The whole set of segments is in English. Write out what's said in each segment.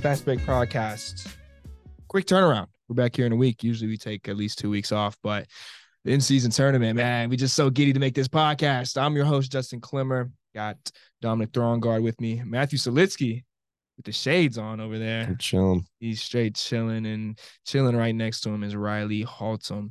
Fast Break Podcast. Quick turnaround. We're back here in a week. Usually we take at least two weeks off, but the in-season tournament, man, we just so giddy to make this podcast. I'm your host, Justin Clemmer. Got Dominic Throngard with me. Matthew Silitsky with the shades on over there. I'm chilling. He's straight chilling and chilling right next to him is Riley Haltom.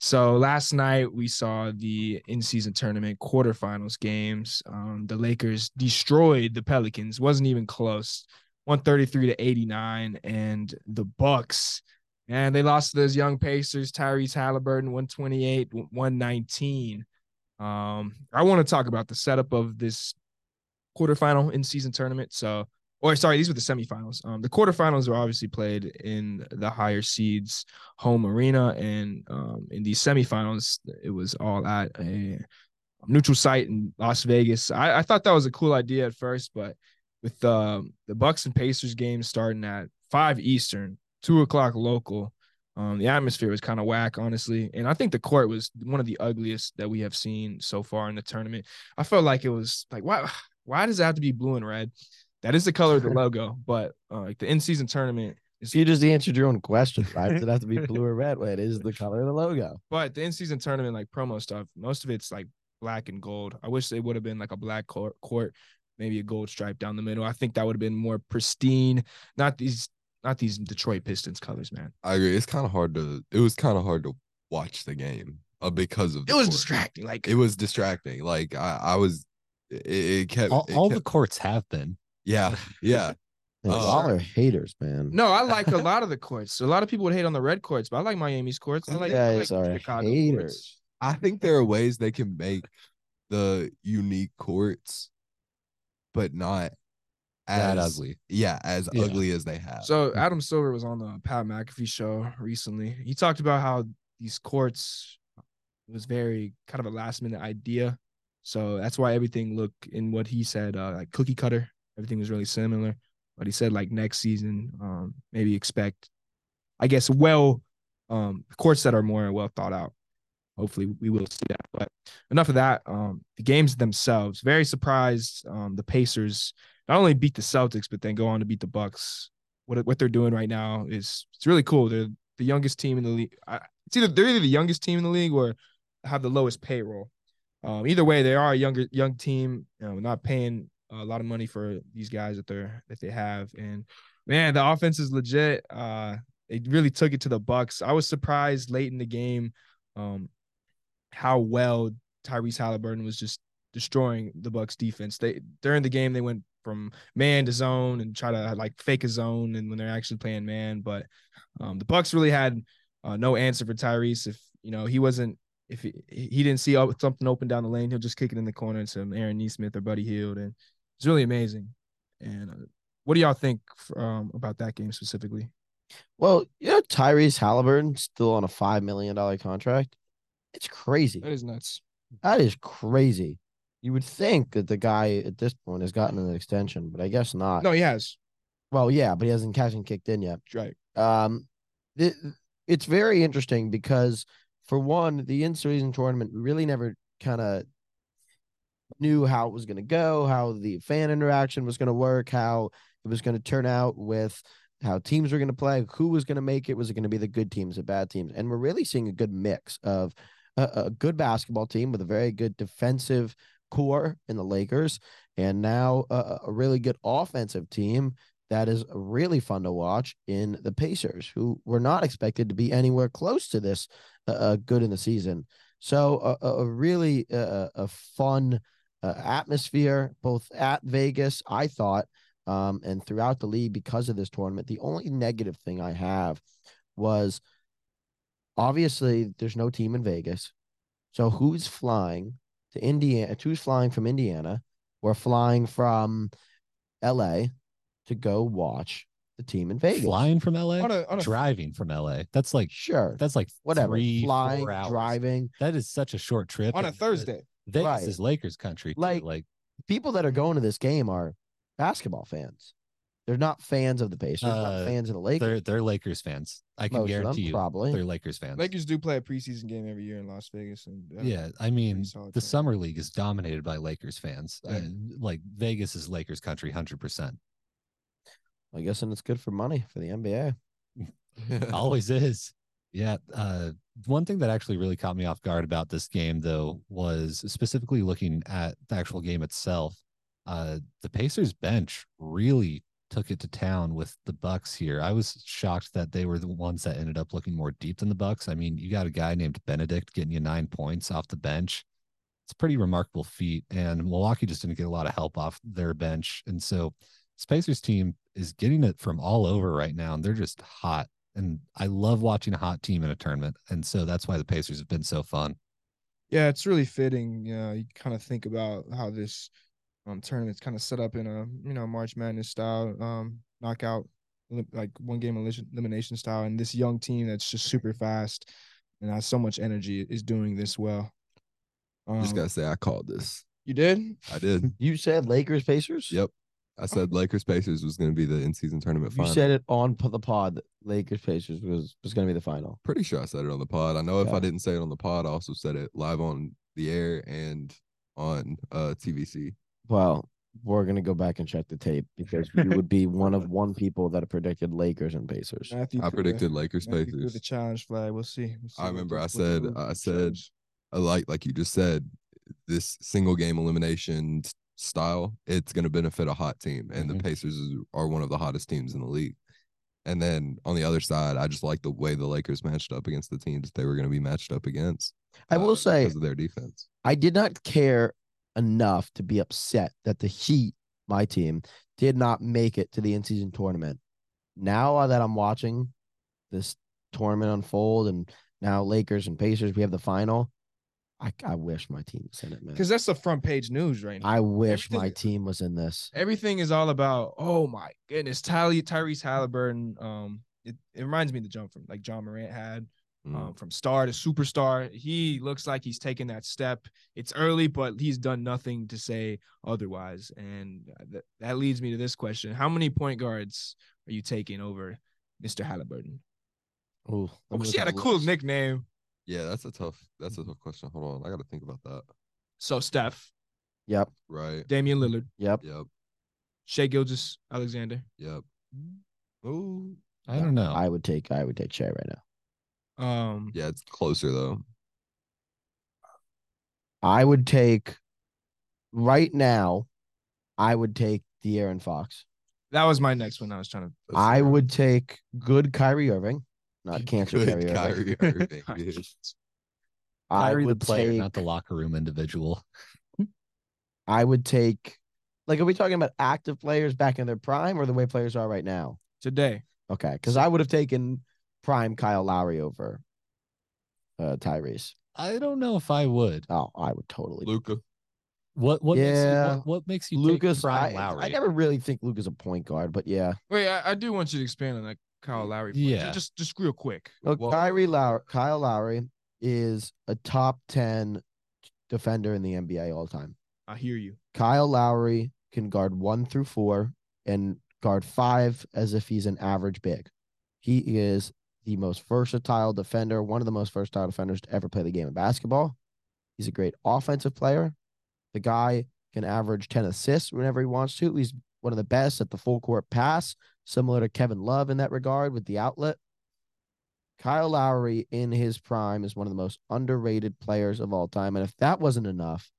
So last night we saw the in-season tournament quarterfinals games. Um, the Lakers destroyed the Pelicans. wasn't even close. 133 to 89, and the Bucks. And they lost to those young Pacers, Tyrese Haliburton, 128, 119. Um, I want to talk about the setup of this quarterfinal in season tournament. So, or sorry, these were the semifinals. Um, the quarterfinals were obviously played in the higher seeds home arena, and um, in these semifinals, it was all at a neutral site in Las Vegas. I, I thought that was a cool idea at first, but with um, the Bucks and Pacers game starting at five Eastern, two o'clock local. Um, the atmosphere was kind of whack, honestly, and I think the court was one of the ugliest that we have seen so far in the tournament. I felt like it was like why why does it have to be blue and red? That is the color of the logo, but uh, like the in season tournament. Is, you just answered your own question. Why does it have to be blue or red? Well, it is the color of the logo. But the in season tournament, like promo stuff, most of it's like black and gold. I wish they would have been like a black court, court maybe a gold stripe down the middle. I think that would have been more pristine. Not these, not these Detroit Pistons colors, man. I agree. It's kind of hard to. It was kind of hard to watch the game uh, because of. It was court. distracting. Like it was distracting. Like I, I was. It, it kept. All, it all kept, the courts have been. Yeah, yeah. Uh, all are haters, man. No, I like a lot of the courts. A lot of people would hate on the red courts, but I like Miami's courts. I like, guys I like are Chicago haters. courts. I think there are ways they can make the unique courts, but not as That ugly. Yeah, as Yeah. ugly as they have. So Adam Silver was on the Pat McAfee show recently. He talked about how these courts was very kind of a last minute idea. So that's why everything looked in what he said, uh, like cookie cutter. Everything was really similar. But he said like next season, um, maybe expect, I guess, well, um, courts that are more well thought out. Hopefully we will see that. But enough of that. Um, the games themselves, very surprised. Um, the Pacers not only beat the Celtics, but then go on to beat the Bucks. What what they're doing right now is it's really cool. They're the youngest team in the league. I, it's either they're either the youngest team in the league or have the lowest payroll. Um, either way, they are a younger young team. You know, not paying a lot of money for these guys that they're that they have. And man, the offense is legit. Uh, they really took it to the Bucks. I was surprised late in the game, um, how well Tyrese Haliburton was just destroying the Bucks defense. They during the game they went from man to zone and try to like fake a zone and when they're actually playing man. But um, the Bucks really had uh, no answer for Tyrese. If you know he wasn't if he, he didn't see something open down the lane, he'll just kick it in the corner to Aaron Nesmith or Buddy Hield, and it's really amazing. And uh, what do y'all think um, about that game specifically? Well, you know, Tyrese Haliburton still on a five million dollar contract. It's crazy. That is nuts. That is crazy. You would think that the guy at this point has gotten an extension, but I guess not. No, he has. Well, yeah, but he hasn't hasn't kicked in yet. Right. Um, it, it's very interesting because for one, the in-season tournament we really never kind of knew how it was going to go, how the fan interaction was going to work, how it was going to turn out with how teams were going to play, who was going to make it, was it going to be the good teams, the bad teams, and we're really seeing a good mix of a, a good basketball team with a very good defensive core in the Lakers, and now a, a really good offensive team that is really fun to watch in the Pacers, who were not expected to be anywhere close to this uh, good in the season. So a, a really uh, a fun uh, atmosphere, both at Vegas, I thought, um, and throughout the league because of this tournament. The only negative thing I have was obviously there's no team in Vegas. So who's flying to Indiana? Who's flying from Indiana? We're flying from LA to go watch the team in Vegas. Flying from LA, On a- on a- driving from LA. That's like Sure. that's like Whatever. Three, flying, four hours. driving. That is such a short trip On a Thursday. Vegas Right. is Lakers country. too. Like- like People that are going to this game are basketball fans. They're not fans of the Pacers, They're not Uh, fans of the Lakers. they're they're Lakers fans. I can Most of them, guarantee you, probably. they're Lakers fans. Lakers do play a preseason game every year in Las Vegas, and uh, yeah, I mean, the team. summer league is dominated by Lakers fans. Right. Uh, like Vegas is Lakers country, hundred percent. I guess and it's good for money for the NBA. Always is. Yeah. Uh, one thing that actually really caught me off guard about this game, though, was specifically looking at the actual game itself. Uh, the Pacers bench really took it to town with the Bucks here. I was shocked that they were the ones that ended up looking more deep than the Bucks. I mean, you got a guy named Benedict getting you nine points off the bench. It's a pretty remarkable feat, and Milwaukee just didn't get a lot of help off their bench, and so this Pacers team is getting it from all over right now, and they're just hot. And I love watching a hot team in a tournament, and so that's why the Pacers have been so fun. Yeah, it's really fitting. You know, you kind of think about how this um tournament's kind of set up in a you know March Madness style um knockout like one game elimination elimination style, and this young team that's just super fast and has so much energy is doing this well. Um, Just gotta say, I called this. you did? I did. You said Lakers Pacers. Yep. I said Lakers Pacers was going to be the in season tournament You final. You said it on the pod. that Lakers Pacers was was going to be the final. Pretty sure I said it on the pod. I know if I didn't say it on the pod, I also said it live on the air and on uh TVC. Well, we're gonna go back and check the tape because you would be one of one people that have predicted Lakers and Pacers. Matthew I threw the- predicted Lakers Matthew threw Pacers. the challenge flag. We'll see. We'll see I remember I said I said. I like like you just said this single game elimination style it's going to benefit a hot team and Mhm. the pacers are one of the hottest teams in the league and then on the other side i just like the way the lakers matched up against the teams they were going to be matched up against I will uh, say because of their defense I did not care enough to be upset that the Heat, my team, did not make it to the in season tournament. Now that I'm watching this tournament unfold and now Lakers and Pacers, we have the final. I, I wish my team was in it, man. because that's the front page news right now. I wish my team was in this. Everything is all about. Oh my goodness, Ty- Tyrese Haliburton. Um, it, it reminds me of the jump from like Ja Morant had. Mm. um, from star to superstar. He looks like he's taken that step. It's early, but he's done nothing to say otherwise. And that, that leads me to this question: How many point guards are you taking over Mr. Haliburton? Ooh, I wish he had a cool nickname. yeah that's a tough that's a tough question hold on i gotta think about that So Steph, Yep, right Damian Lillard, yep. yep Shea Gilgis Alexander. yep Ooh. I don't know. I would take I would take Shai right now. Um, yeah it's closer though I would take right now. I would take De'Aaron Fox. that was my next one. I was trying to. That's I fair. would take good Kyrie Irving, not cancer Good Kyrie Irving. Kyrie Irving. I Kyrie the would player, take. not the locker room individual. I would take. Like, are we talking about active players back in their prime, or the way players are right now? Today, Okay, because I would have taken prime Kyle Lowry over uh, Tyrese. I don't know if I would. Oh, I would totally. Luka What what makes you, Yeah. what, what makes you Lucas, take Prime I, Lowry? I never really think Luka's a point guard, but yeah. wait, I, I do want you to expand on that Kyle Lowry. point. Yeah. just just real quick. Look, Well- Kyrie Lowry, Kyle Lowry is a top 10 defender in the NBA all time. I hear you. Kyle Lowry can guard one through four and guard five as if he's an average big. He is the most versatile defender, one of the most versatile defenders to ever play the game of basketball. He's a great offensive player. The guy can average 10 assists whenever he wants to. He's one of the best at the full court pass, similar to Kevin Love in that regard with the outlet. Kyle Lowry in his prime is one of the most underrated players of all time. And if that wasn't enough,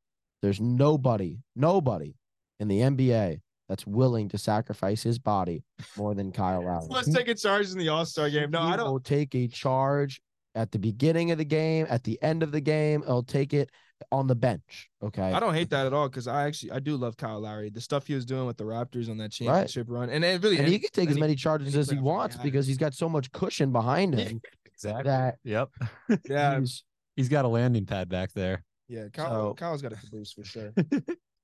there's nobody, nobody in the NBA that's willing to sacrifice his body more than Kyle Lowry. Let's take a charge in the All Star game. No, He I don't. will take a charge at the beginning of the game, at the end of the game. He'll take it on the bench. Okay. I don't hate that at all because I actually I do love Kyle Lowry. The stuff he was doing with the Raptors on that championship run, and it really and he can take as any- many charges any as he wants because he's got so much cushion behind him exactly. that Yep. yeah he's- He's got a landing pad back there. yeah. Kyle, So- Kyle's got a caboose for sure.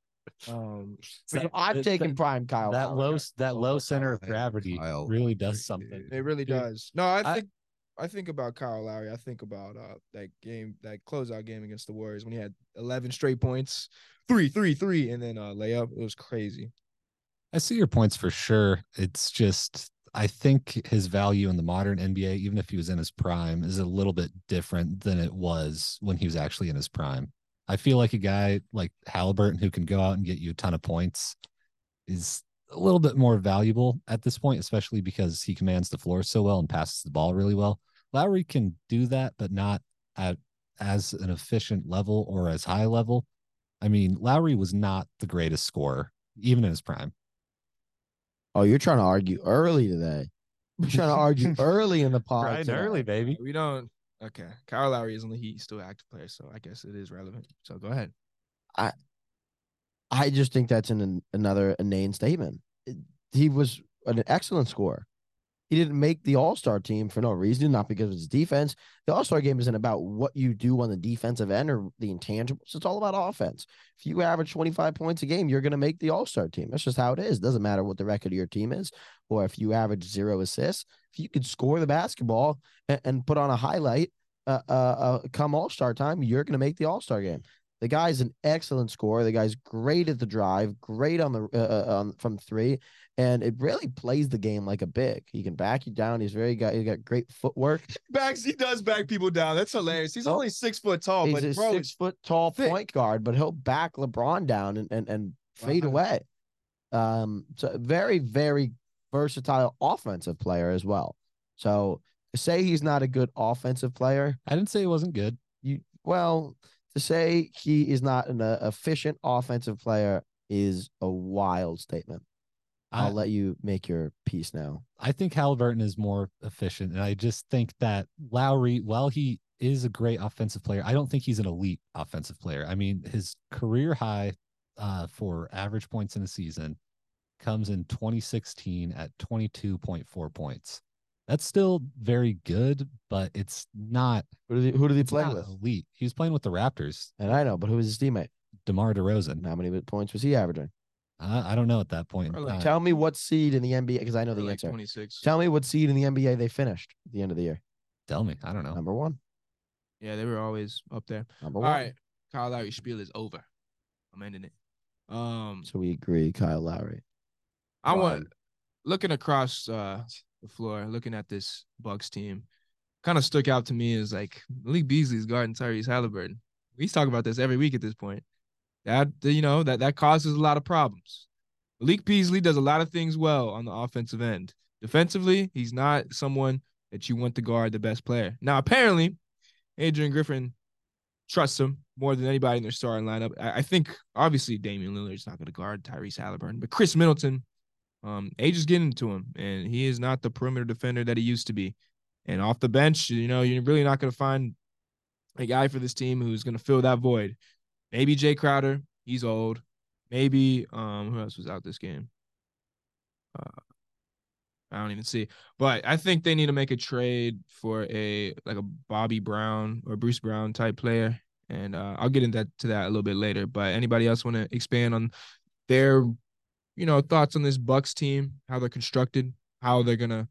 Um, so That- I've that- taking that- prime Kyle. that Lowry. low s- that low center of gravity Lowry. really does something. it really Dude, does. No, I I- think I think about Kyle Lowry. I think about uh that game, that closeout game against the Warriors when he had 11 straight points, three, three, three, and then uh layup. It was crazy. I see your points for sure. It's just I think his value in the modern NBA, even if he was in his prime, is a little bit different than it was when he was actually in his prime. I feel like a guy like Haliburton who can go out and get you a ton of points is a little bit more valuable at this point, especially because he commands the floor so well and passes the ball really well. Lowry can do that, but not at as an efficient level or as high level. I mean, Lowry was not the greatest scorer, even in his prime. Oh, you're trying to argue early today. You're trying to argue early in the pod. Right early, baby. We don't. Okay, Kyle Lowry is on the Heat, still active player, so I guess it is relevant. So go ahead. I I just think that's an, another inane statement. It- He was an excellent scorer. He didn't make the All Star team for no reason, not because of his defense. The All Star game isn't about what you do on the defensive end or the intangibles. It's all about offense. If you average 25 points a game, you're going to make the All Star team. That's just how it is. It doesn't matter what the record of your team is, or if you average zero assists. If you could score the basketball and, and put on a highlight uh, uh, uh, come All Star time, you're going to make the All Star game. The guy's an excellent scorer. The guy's great at the drive, great on the uh, uh, on from three, and it really plays the game like a big. He can back you down. He's very got he got great footwork. Backs, he does back people down. That's hilarious. He's Oh. only six foot tall, He's but a bro, six foot tall thick. point guard, but he'll back LeBron down and and, and fade Wow. away. Um, so very very versatile offensive player as well. So to say he's not a good offensive player, I didn't say it wasn't good. you well to say he is not an uh, efficient offensive player is a wild statement. I, I'll let you make your piece now. I think Haliburton is more efficient. And I just think that Lowry, while he is a great offensive player, I don't think he's an elite offensive player. I mean, his career high uh, for average points in a season comes in 2016 at 22.4 points. That's still very good, but it's not, Who did he, who did he play with? elite. He was playing with the Raptors, And I know, but who was his teammate? DeMar DeRozan. And how many points was he averaging? I, I don't know at that point. Like Uh, Tell me what seed in the NBA because I know the like answer. twenty six. Tell me what seed in the NBA they finished at the end of the year. tell me. I don't know. Number one. Yeah, they were always up there. Number All one. right, Kyle Lowry spiel is over. I'm ending it. Um, So we agree, Kyle Lowry. I want Fine. looking across uh the floor, looking at this Bucks team, kind of stuck out to me is like Malik Beasley's guarding Tyrese Haliburton. We talk about this every week at this point. That you know that that causes a lot of problems. Malik Beasley does a lot of things well on the offensive end. Defensively, he's not someone that you want to guard the best player. Now, apparently, Adrian Griffin trusts him more than anybody in their starting lineup. I, I think obviously Damian Lillard's not going to guard Tyrese Haliburton, but Khris Middleton, um, age is getting to him, and he is not the perimeter defender that he used to be. And off the bench, you know, you're really not going to find a guy for this team who's going to fill that void. Maybe Jae Crowder, he's old. Maybe um, who else was out this game? Uh, I don't even see. But I think they need to make a trade for a like a Bobby Brown or Bruce Brown type player. And uh, I'll get into that, to that a little bit later. But anybody else want to expand on their, you know, thoughts on this Bucks team, how they're constructed, how they're gonna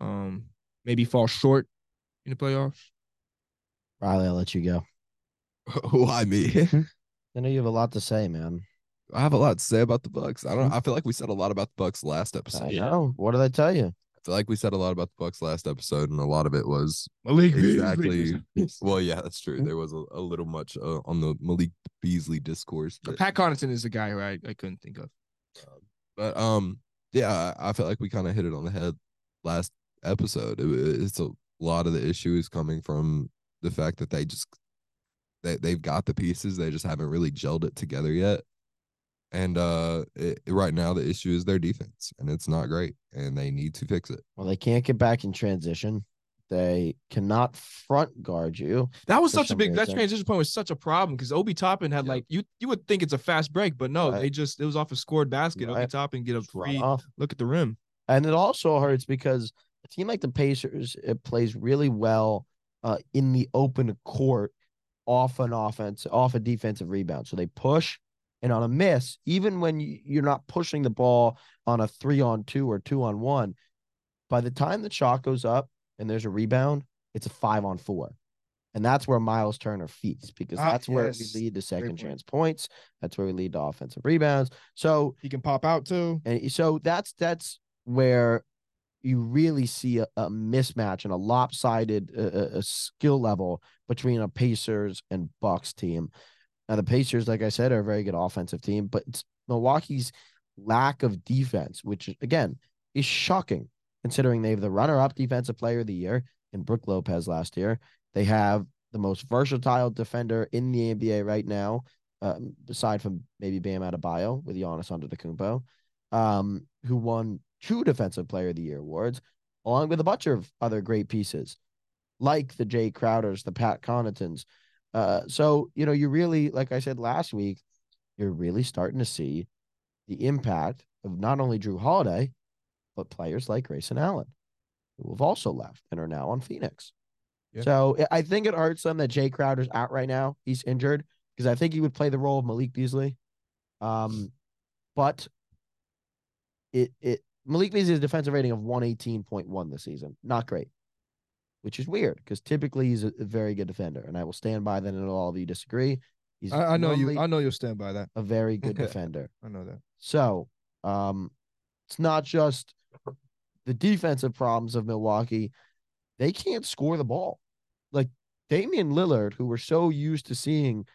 um maybe fall short in the playoffs? Riley, I'll let you go. Why me? I know you have a lot to say, man. I have a lot to say about the Bucks. I don't. I feel like we said a lot about the Bucks last episode. I I know. What did I tell you? I feel like we said a lot about the Bucks last episode, and a lot of it was Malik exactly. well, yeah, that's true. There was a, a little much uh, on the Malik Beasley discourse, but, Pat Connaughton is the guy who I, I couldn't think of. but um, yeah, I, I felt like we kind of hit it on the head last episode. It- it's a lot of the issue is coming from the fact that they just they they've got the pieces, they just haven't really gelled it together yet. And uh, it, right now the issue is their defense, and it's not great, and they need to fix it. Well, they can't get back in transition. They cannot front guard you. That was such a some big that transition point was such a problem because Obi Toppin had Yeah. like you you would think it's a fast break, but no, Right. they just it was off a scored basket. Obi Right. Toppin get a Just free off. look at the rim. And it also hurts because a team like the Pacers it plays really well uh, in the open court off an offense, off a defensive rebound. So they push and on a miss, even when you- you're not pushing the ball on a three on two or two on one, by the time the shot goes up and there's a rebound, it's a five on four. And that's where Miles Turner feeds because Ah, that's where we lead to second point. chance points. That's where we lead to offensive rebounds. So He can pop out too. and so that's that's where you really see a, a mismatch and a lopsided uh, uh, uh, skill level between a Pacers and Bucks team. Now the Pacers, like I said, are a very good offensive team, but Milwaukee's lack of defense, which again is shocking considering they have the runner-up defensive player of the year in Brook Lopez last year. They have the most versatile defender in the NBA right now, um, aside from maybe Bam Adebayo with Giannis Antetokounmpo, um, who won two Defensive Player of the Year awards, along with a bunch of other great pieces, like the Jae Crowders, the Pat Connaughtons. Uh, so you know, you really, like I said last week, you're really starting to see the impact of not only Jrue Holiday, but players like Grayson Allen, who have also left and are now on Phoenix. Yeah. So I think it hurts them that Jae Crowder's out right now. He's injured because I think he would play the role of Malik Beasley. Um, but it it Malik Beasley has a defensive rating of 118.1 this season. Not great. Which is weird because typically he's a, very good defender. And I will stand by that and all of you disagree. He's I, I know you I know you'll stand by that. a very good defender. I know that. So, um, it's not just the defensive problems of Milwaukee. They can't score the ball. Like Damian Lillard, who we're so used to seeing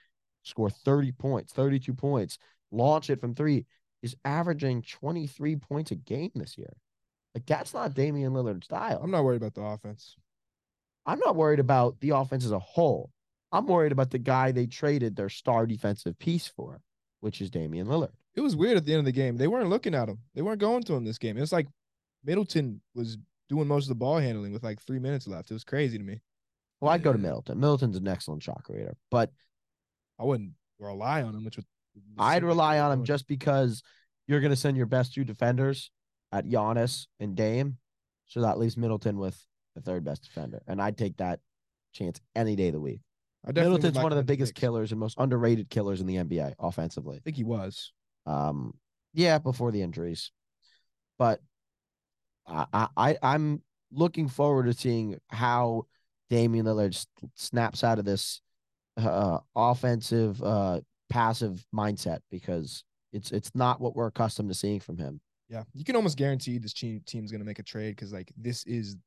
score 30 points, 32 points, launch it from three, is averaging 23 points a game this year. Like that's not Damian Lillard's style. I'm not worried about the offense. I'm not worried about the offense as a whole. I'm worried about the guy they traded their star defensive piece for, which is Damian Lillard. It was weird at the end of the game. They weren't looking at him. They weren't going to him this game. It was like Middleton was doing most of the ball handling with like three minutes left. It was crazy to me. Well, I'd go to Middleton. Middleton's an excellent shot creator, but I wouldn't rely on him, which would. I'd rely on him just because you're going to send your best two defenders at Giannis and Dame. So that leaves Middleton with the third best defender. And I'd take that chance any day of the week. I definitely would Middleton's like one of the biggest Knicks. killers and most underrated killers in the NBA offensively. I think he was. Um, yeah, before the injuries, but I, I, I I'm looking forward to seeing how Damian Lillard snaps out of this uh, offensive, uh, passive mindset because it's it's not what we're accustomed to seeing from him. Yeah, you can almost guarantee this team team's gonna make a trade because like this is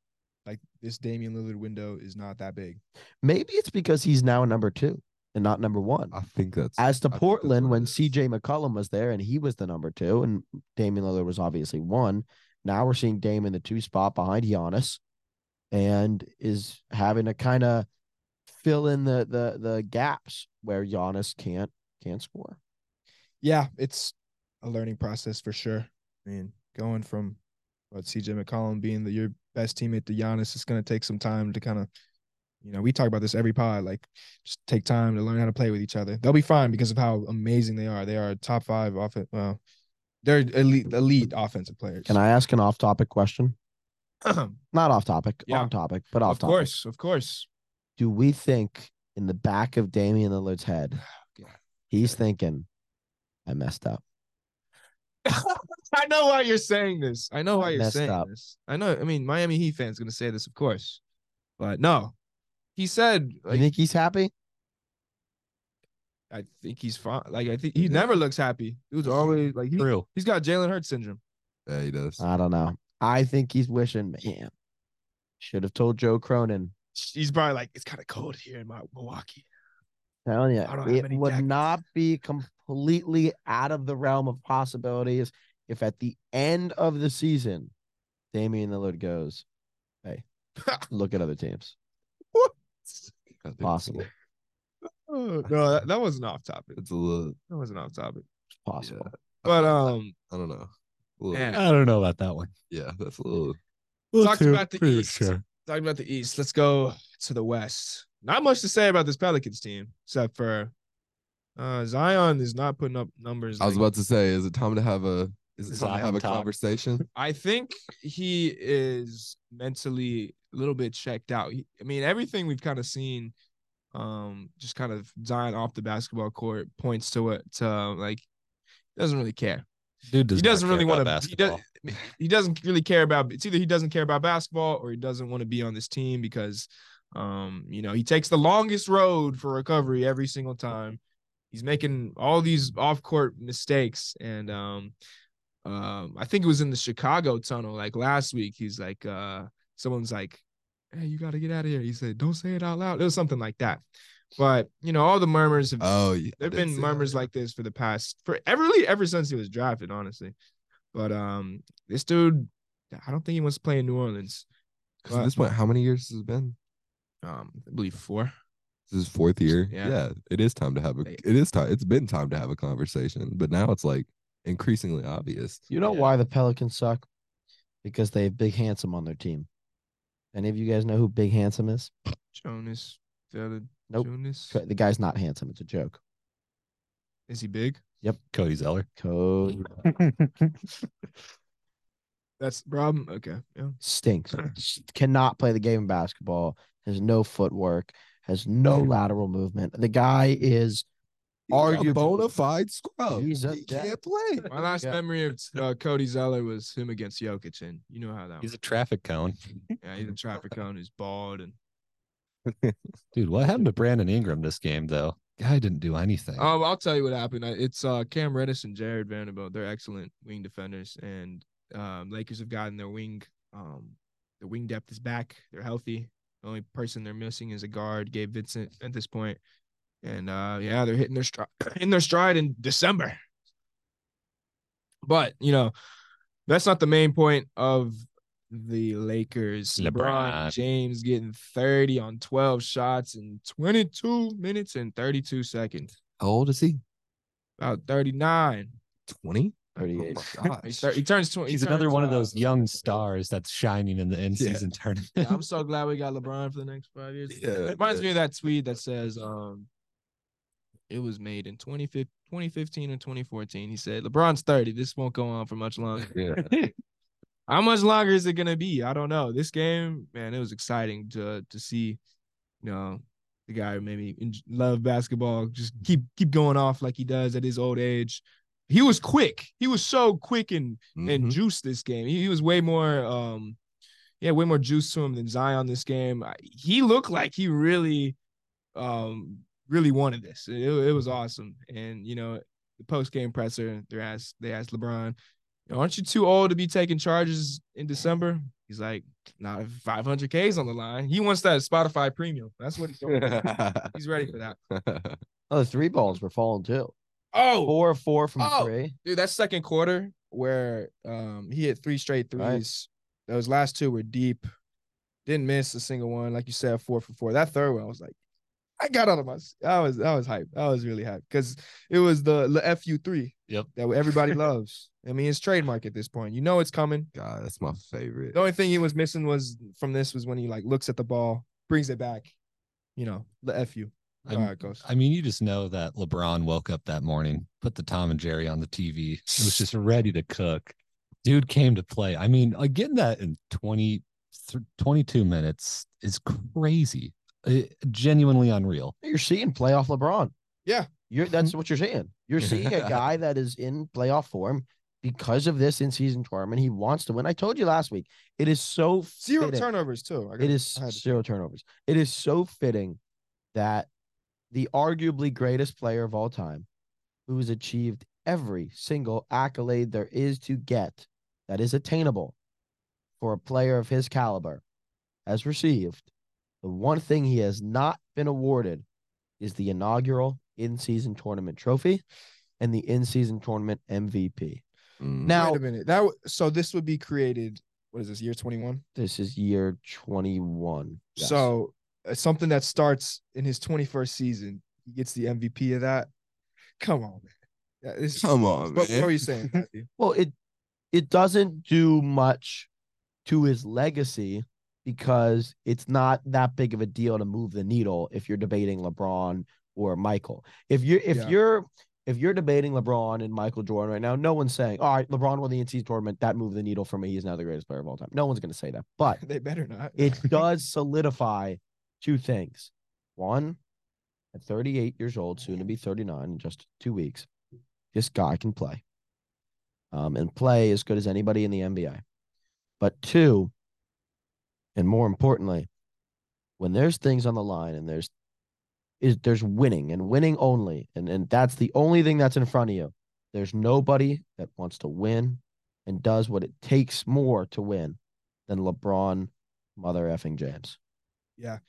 like this Damian Lillard window is not that big. Maybe it's because he's now number two and not number one. I think that's As to I Portland, what it when is. CJ McCollum was there and he was the number two, and Damian Lillard was obviously one. Now we're seeing Dame in the two spot behind Giannis, and is having to kind of fill in the the the gaps where Giannis can't score. Yeah, it's a learning process for sure. I mean, going from what CJ McCollum being the your best teammate to Giannis, it's gonna take some time to kind of, you know, we talk about this every pod. Like, just take time to learn how to play with each other. They'll be fine because of how amazing they are. They are top five offense. Well, they're elite elite offensive players. Can I ask an off topic question? Not off topic, Yeah. on topic, but off topic. Of course, of course. Do we think in the back of Damian Lillard's head. He's thinking, I messed up. I know why you're saying this. I know why you're saying up. this. I know. I mean, Miami Heat fans gonna say this, of course, but no. He said, you think he's happy? I think he's fine. Like, I think he never looks happy. He was always like, he, True. he's got Jalen Hurts syndrome. yeah, he does. I don't know. I think he's wishing, man, should have told Joe Cronin. He's probably like, it's kind of cold here in my Milwaukee. Telling you, I don't have it would jackets. not be completely out of the realm of possibilities if at the end of the season, Damian Lillard goes, "Hey, look at other teams." I think Possible. Oh, no, that, that wasn't off topic. It's a little. That wasn't off topic. It's possible. Yeah, But um, I don't know. Little- Man. I don't know about that one. Yeah, that's a little. talked about the East. Talking about the East, let's go to the West. Not much to say about this Pelicans team, except for uh Zion is not putting up numbers. I was like- about to say, is it time to have a? Is it time to have a talk. conversation? I think he is mentally a little bit checked out. He, I mean, everything we've kind of seen, um, just kind of Zion off the basketball court points to it. To like, doesn't really care. Dude does he doesn't really want to to. He, does, he doesn't really care about. It's either he doesn't care about basketball or he doesn't want to be on this team because, um, you know, he takes the longest road for recovery every single time. He's making all these off court mistakes, and um, um, I think it was in the Chicago tunnel like last week. He's like, uh, someone's like, "Hey, you got to get out of here." He said, "Don't say it out loud." It was something like that. But you know, all the murmurs have. Oh, yeah, there've been murmurs like this for the past for ever really ever since he was drafted, honestly. But um, this dude, I don't think he wants to play in New Orleans. 'Cause at this point, how many years has it been? Um, I believe four. This is fourth year. Yeah. Yeah. it is time to have a. It is time. It's been time to have a conversation, but now it's like increasingly obvious. You know Yeah. why the Pelicans suck? Because they have Big Handsome on their team. Any of you guys know who Big Handsome is? Jonas, Nope. Jonas. The guy's not handsome. It's a joke. Is he big? Yep. Cody Zeller. Cody. That's the problem. Okay, yeah. stinks. Cannot play the game of basketball. Has no footwork. Has no lateral movement. The guy is He's a Arguably- bona fide scrub. He's a- he can't play. My last Yeah. memory of uh, Cody Zeller was him against Jokic, and you know how that. He's a traffic cone. yeah, he's a traffic cone. He's bald, and Dude, what happened to Brandon Ingram this game though? Guy didn't do anything. um, I'll tell you what happened. It's uh Cam Reddish and Jarred Vanderbilt. They're excellent wing defenders, and um, Lakers have gotten their wing. Um, their wing depth is back. They're healthy. The only person they're missing is a guard, Gabe Vincent, at this point. And uh, yeah, they're hitting their stride in their stride in December. But you know, that's not the main point of the Lakers. LeBron, LeBron. James getting 30 on 12 shots in 22 minutes and 32 seconds. How old is he? About 39. 20? 38. He, tur- he turns 20. he He's another turns, one of uh, those young stars that's shining in the in season tournament. Yeah, I'm so glad we got LeBron for the next five years. Yeah. It reminds me of that tweet that says um it was made in 2015, 2015 and 2014. He said, LeBron's 30. This won't go on for much longer. Yeah. How much longer is it gonna be? I don't know. This game, man, it was exciting to to see, you know, the guy who made me love basketball just keep keep going off like he does at his old age. He was quick. He was so quick and and Mhm. juice this game. He, he was way more um yeah, way more juice to him than Zion this game. I- He looked like he really um really wanted this. It, it was awesome. And you know, the post game presser, they asked they asked LeBron, aren't you too old to be taking charges in December? He's like, not if 500K's on the line. He wants that Spotify premium. That's what he's doing. he's ready for that. Oh, the three balls were falling too. Oh, Four of four from Oh. three. dude, that second quarter where um he hit three straight Right. threes. Those last two were deep. Didn't miss a single one. Like you said, four for four. That third one, I was like, I got out of my. s- I was I was hyped. I was really hyped because it was the the fu three. Yep. That everybody loves. I mean, it's trademark at this point. You know it's coming. God, that's my favorite. The only thing he was missing was from this was when he like looks at the ball, brings it back. You know, the fu. All I'm- right, goes. I mean, you just know that LeBron woke up that morning, put the Tom and Jerry on the TV, it was just ready to cook. Dude came to play. I mean, like getting that in 20, th- 22 minutes is crazy. It- genuinely unreal. You're seeing playoff LeBron. Yeah. You're that's mm-hmm. what you're seeing. You're seeing a guy that is in playoff form because of this in season tournament. He wants to win. I told you last week. It is so Zero fitting. turnovers too. I got- is I had to- zero turnovers. It is so fitting that the arguably greatest player of all time, who has achieved every single accolade there is to get that is attainable for a player of his caliber, has received the one thing he has not been awarded is the inaugural in-season tournament trophy and the in-season tournament MVP. Mm. Now, Wait a minute. That w- so this would be created. What is this? Year twenty one. this is year 21. Yes. So Uh, something that starts in his twenty first season, he gets the MVP of that. Come on, man. It's- Come on, what, man. what were you saying? Well, it it doesn't do much to his legacy because it's not that big of a deal to move the needle if you're debating LeBron or Michael. If you're if Yeah. you're if you're debating LeBron and Michael Jordan right now, no one's saying, all right, LeBron won the NCAA tournament. That moved the needle for me. He's now the greatest player of all time. No one's going to say that. But they better not. it does solidify two things. One, at 38 years old, soon to be 39 in just two weeks, this guy can play. Um, and play as good as anybody in the NBA. But two, and more importantly, when there's things on the line and there's is there's winning and winning only, and, and that's the only thing that's in front of you. There's nobody that wants to win and does what it takes more to win than LeBron mother effing James. Yeah.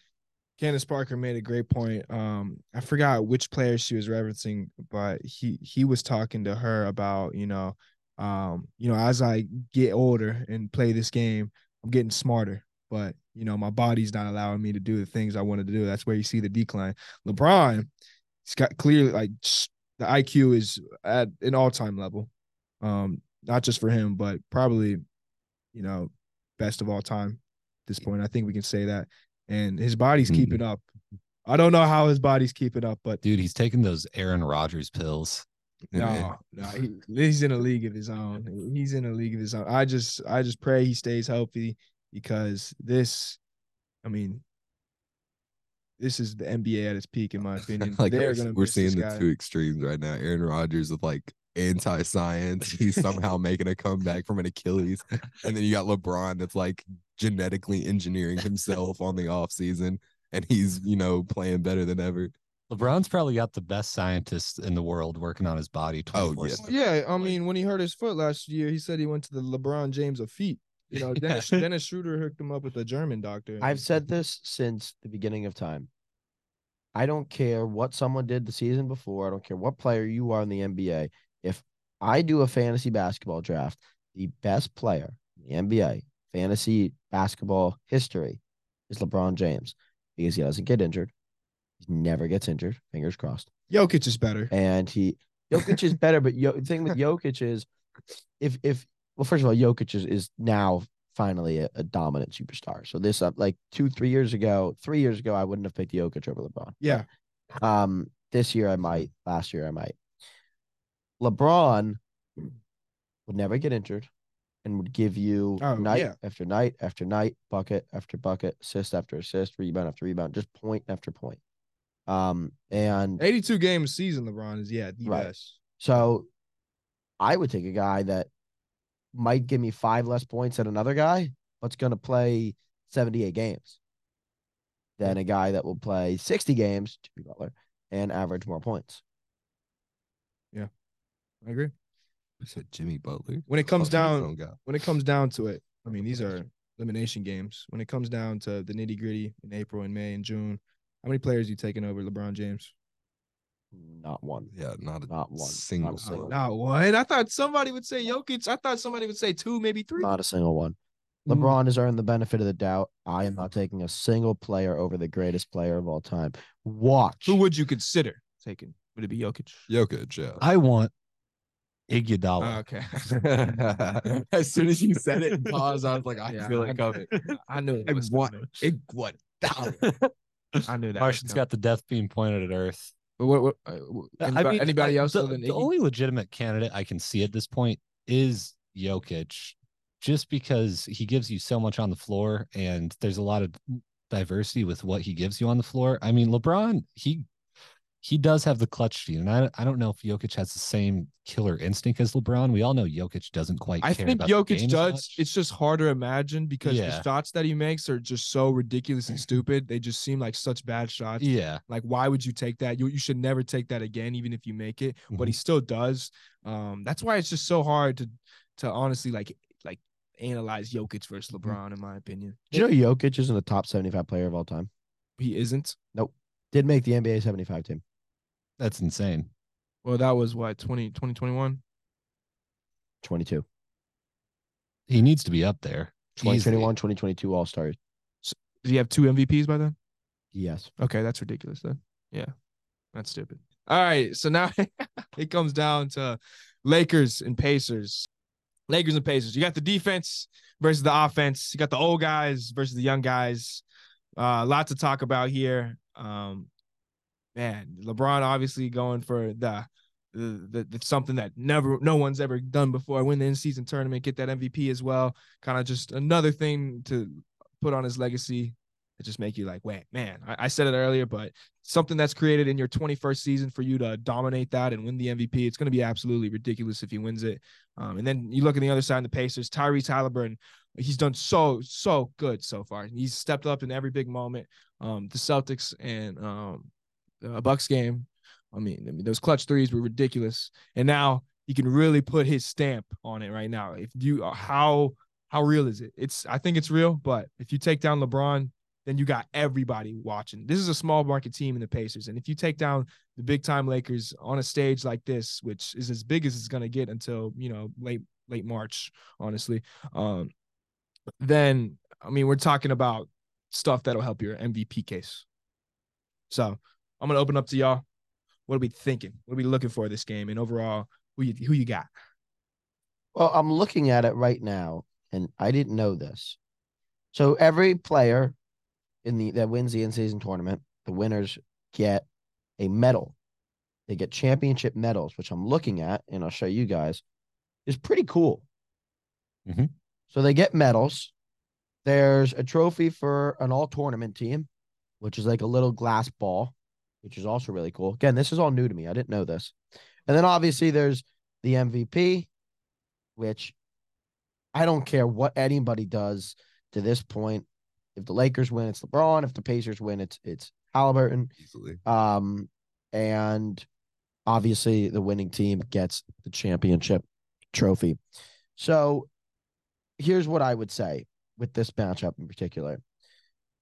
Candace Parker made a great point. Um, I forgot which player she was referencing, but he he was talking to her about you know, um, you know, as I get older and play this game, I'm getting smarter, but you know, my body's not allowing me to do the things I wanted to do. That's where you see the decline. LeBron, he's got clearly like the IQ is at an all time level, um, not just for him, but probably, you know, best of all time. At this point, I think we can say that and his body's Mhm. keeping up. I don't know how his body's keeping up, but Dude, he's taking those Aaron Rodgers pills. No, no, he, he's in a league of his own. He's in a league of his own. I just, I just pray he stays healthy because this, I mean, this is the NBA at its peak, in my opinion. like They're we're, gonna we're seeing the two extremes right now. Aaron Rodgers with like anti-science. He's somehow making a comeback from an Achilles. And then you got LeBron that's like genetically engineering himself on the off season. And he's, you know, playing better than ever. LeBron's probably got the best scientists in the world working on his body. Oh, yeah. Yeah, I mean, when he hurt his foot last year, he said he went to the LeBron James of feet. You know, Dennis, Yeah. Dennis Schroeder hooked him up with a German doctor. I've said this since the beginning of time. I don't care what someone did the season before. I don't care what player you are in the NBA. If I do a fantasy basketball draft, the best player in the NBA fantasy basketball history is LeBron James because he doesn't get injured. He never gets injured. Fingers crossed. Jokic is better. And he Jokic is better, but Yo, the thing with Jokic is if if well, first of all, Jokic is, is now finally a, a dominant superstar. So this up like two, three years ago, three years ago, I wouldn't have picked Jokic over LeBron. Yeah. Um, this year I might. Last year I might. LeBron would never get injured and would give you Oh, night yeah. after night after night, bucket after bucket, assist after assist, rebound after rebound, just point after point. Um, and 82 games season, LeBron is yeah the Right. best. so I would take a guy that might give me five less points than another guy, but's going to play 78 games than a guy that will play 60 games, Jimmy Butler, and average more points. I agree. I said Jimmy Butler. When it comes down- When it comes down to it, I mean these are elimination games. When it comes down to the nitty gritty in April and May and June, how many players you taking over LeBron James? Not one. Yeah, not a Not one. single Not a one. Not one. I thought somebody would say Jokic. I thought somebody would say two, maybe three. Not a single one. Mm. LeBron has earned the benefit of the doubt. I am not taking a single player over the greatest player of all time. Watch. Who would you consider taking? Would it be Jokic? Jokic, yeah. I want Iguodala. Oh, okay. as soon as you said it and paused, I was like, I Yeah, feel I- it coming. I knew it was want coming. it. What? I knew that. Martian's got the death beam pointed at Earth. But what, what, uh, I anybody, mean, anybody I- else The, than the only legitimate candidate I can see at this point is Jokic, just because he gives you so much on the floor, and there's a lot of diversity with what he gives you on the floor. I mean, LeBron, he he does have the clutch gene, and I I don't know if Jokic has the same killer instinct as LeBron. We all know Jokic doesn't quite. I care think about the Jokic game does. It's just hard to imagine because Yeah. the shots that he makes are just so ridiculous and stupid. They just seem like such bad shots. yeah, Like, why would you take that? You you should never take that again, even if you make it. But he still does. Um, that's why it's just so hard to to honestly like like analyze Jokic versus LeBron, in my opinion. Do you know Jokic isn't the top 75 player of all time? He isn't. Nope. Did make the NBA 75 team. That's insane. Well, that was what 20, 2021? 22. He needs to be up there. easily. 2021, 2022 All Stars. Did he have two MVPs by then? Yes. Okay, that's ridiculous then. Yeah. That's stupid. All right. So now it comes down to Lakers and Pacers. Lakers and Pacers. You got the defense versus the offense. You got the old guys versus the young guys. Uh, a lot to talk about here. Um, man, LeBron obviously going for the the, the, the something that never no one's ever done before. Win the in-season tournament, get that MVP as well. Kind of just another thing to put on his legacy to just make you like, wait, man, I, I said it earlier, but something that's created in your 21st season for you to dominate that and win the MVP, it's going to be absolutely ridiculous if he wins it. Um, and then you look at the other side of the Pacers, Tyrese Haliburton, he's done so, so good so far. He's stepped up in every big moment. Um, the Celtics and um, uh, Bucks game, I mean, I mean, those clutch threes were ridiculous. And now he can really put his stamp on it right now. If you, uh, how, how real is it? It's, I think it's real, but if you take down LeBron, then you got everybody watching. This is a small market team in the Pacers. And if you take down the big time Lakers on a stage like this, which is as big as it's gonna get until, you know, late late March, honestly. Um, then I mean we're talking about stuff that'll help your MVP case. So I'm gonna open up to y'all. What are we thinking? What are we looking for this game? And overall, who you who you got? Well, I'm looking at it right now, and I didn't know this. So every player in the that wins the in-season tournament, the winners get a medal. They get championship medals, which I'm looking at, and I'll show you guys. Is pretty cool. Mhm. So they get medals. There's a trophy for an all tournament team, which is like a little glass ball, which is also really cool. Again, this is all new to me. I didn't know this. And then obviously there's the MVP, which I don't care what anybody does to this point. If the Lakers win, it's LeBron. If the Pacers win, it's it's Haliburton. Easily. Um, and obviously the winning team gets the championship trophy. So here's what I would say with this matchup in particular.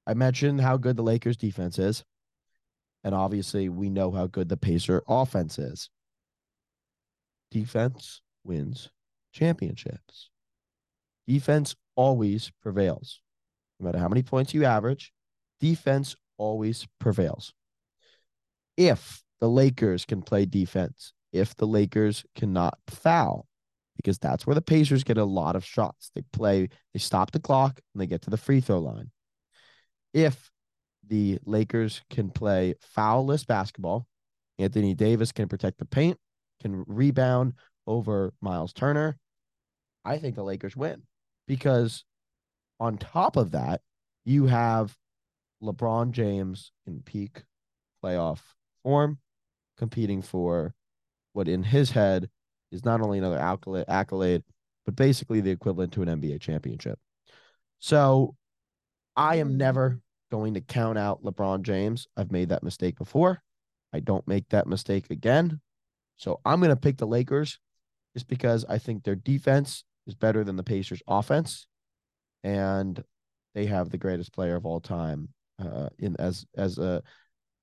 I mentioned how good the Lakers defense is. And obviously we know how good the Pacer offense is. Defense wins championships. Defense always prevails. No matter how many points you average, defense always prevails. If the Lakers can play defense, if the Lakers cannot foul, because that's where the Pacers get a lot of shots. They play, they stop the clock and they get to the free throw line. If the Lakers can play foulless basketball, Anthony Davis can protect the paint, can rebound over Miles Turner. I think the Lakers win because on top of that, you have LeBron James in peak playoff form, competing for what in his head is not only another accolade, but basically the equivalent to an NBA championship. So I am never going to count out LeBron James. I've made that mistake before. I don't make that mistake again. So I'm going to pick the Lakers just because I think their defense is better than the Pacers' offense, and they have the greatest player of all time uh, in as as a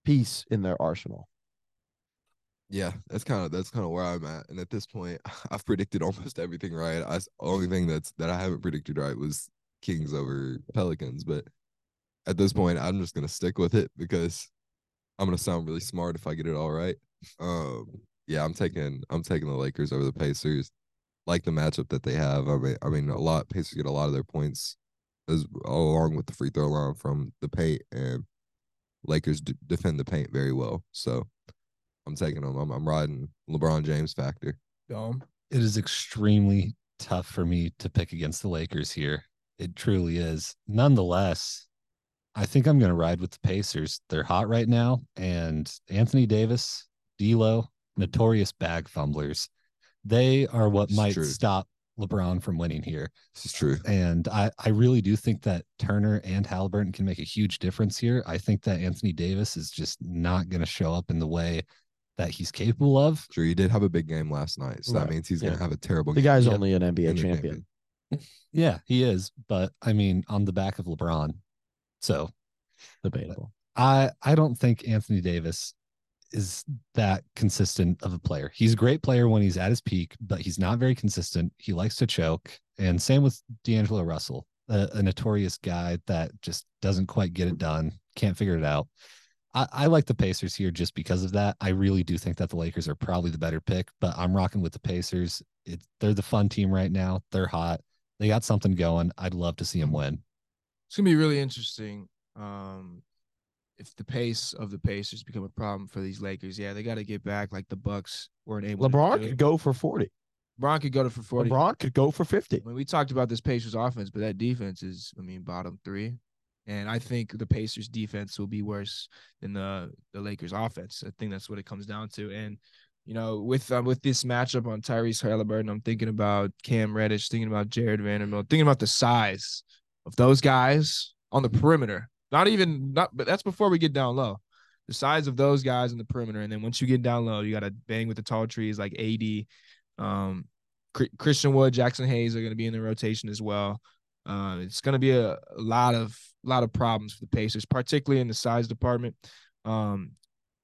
piece in their arsenal. Yeah, that's kind of that's kind of where I'm at. And at this point, I've predicted almost everything right. I only thing that's that I haven't predicted right was Kings over Pelicans. But at this point, I'm just gonna stick with it because I'm gonna sound really smart if I get it all right. Um, yeah, I'm taking I'm taking the Lakers over the Pacers. Like the matchup that they have. I mean, I mean, a lot Pacers get a lot of their points as along with the free throw line from the paint, and Lakers d- defend the paint very well. So I'm taking them. I'm, I'm riding LeBron James factor. Dome. It is extremely tough for me to pick against the Lakers here. It truly is. Nonetheless, I think I'm going to ride with the Pacers. They're hot right now, and Anthony Davis, D'Lo, notorious bag fumblers. They are what It's might true. stop LeBron from winning here. This is true. And I, I really do think that Turner and Haliburton can make a huge difference here. I think that Anthony Davis is just not going to show up in the way that he's capable of. Sure, He did have a big game last night, so Right. that means he's gonna have a terrible. The game guy's Yeah. only an NBA champion. Yeah, he is. But I mean, on the back of LeBron. So Debatable. I I don't think Anthony Davis is that consistent of a player. He's a great player when he's at his peak, but he's not very consistent. He likes to choke. And same with D'Angelo Russell, a, a notorious guy that just doesn't quite get it done, can't figure it out. I, I like the Pacers here just because of that. I really do think that the Lakers are probably the better pick, but I'm rocking with the Pacers. It's they're the fun team right now. They're hot. They got something going. I'd love to see them win. It's gonna be really interesting. Um, if the pace of the Pacers become a problem for these Lakers, yeah, they got to get back like the Bucks weren't able. LeBron could go for 40. LeBron could go to for forty. LeBron could go for 50. I mean, we talked about this Pacers offense, but that defense is, I mean, bottom three. And I think the Pacers defense will be worse than the the Lakers offense. I think that's what it comes down to. And you know, with uh, with this matchup on Tyrese Haliburton, I'm thinking about Cam Reddish, thinking about Jarred Vanderbilt, thinking about the size of those guys on the perimeter. Not even not, but that's before we get down low. The size of those guys in the perimeter, and then once you get down low, you got to bang with the tall trees like AD, um, Chr- Christian Wood, Jaxson Hayes are going to be in the rotation as well. Uh, it's going to be a, a lot of lot of problems for the Pacers, particularly in the size department. Um,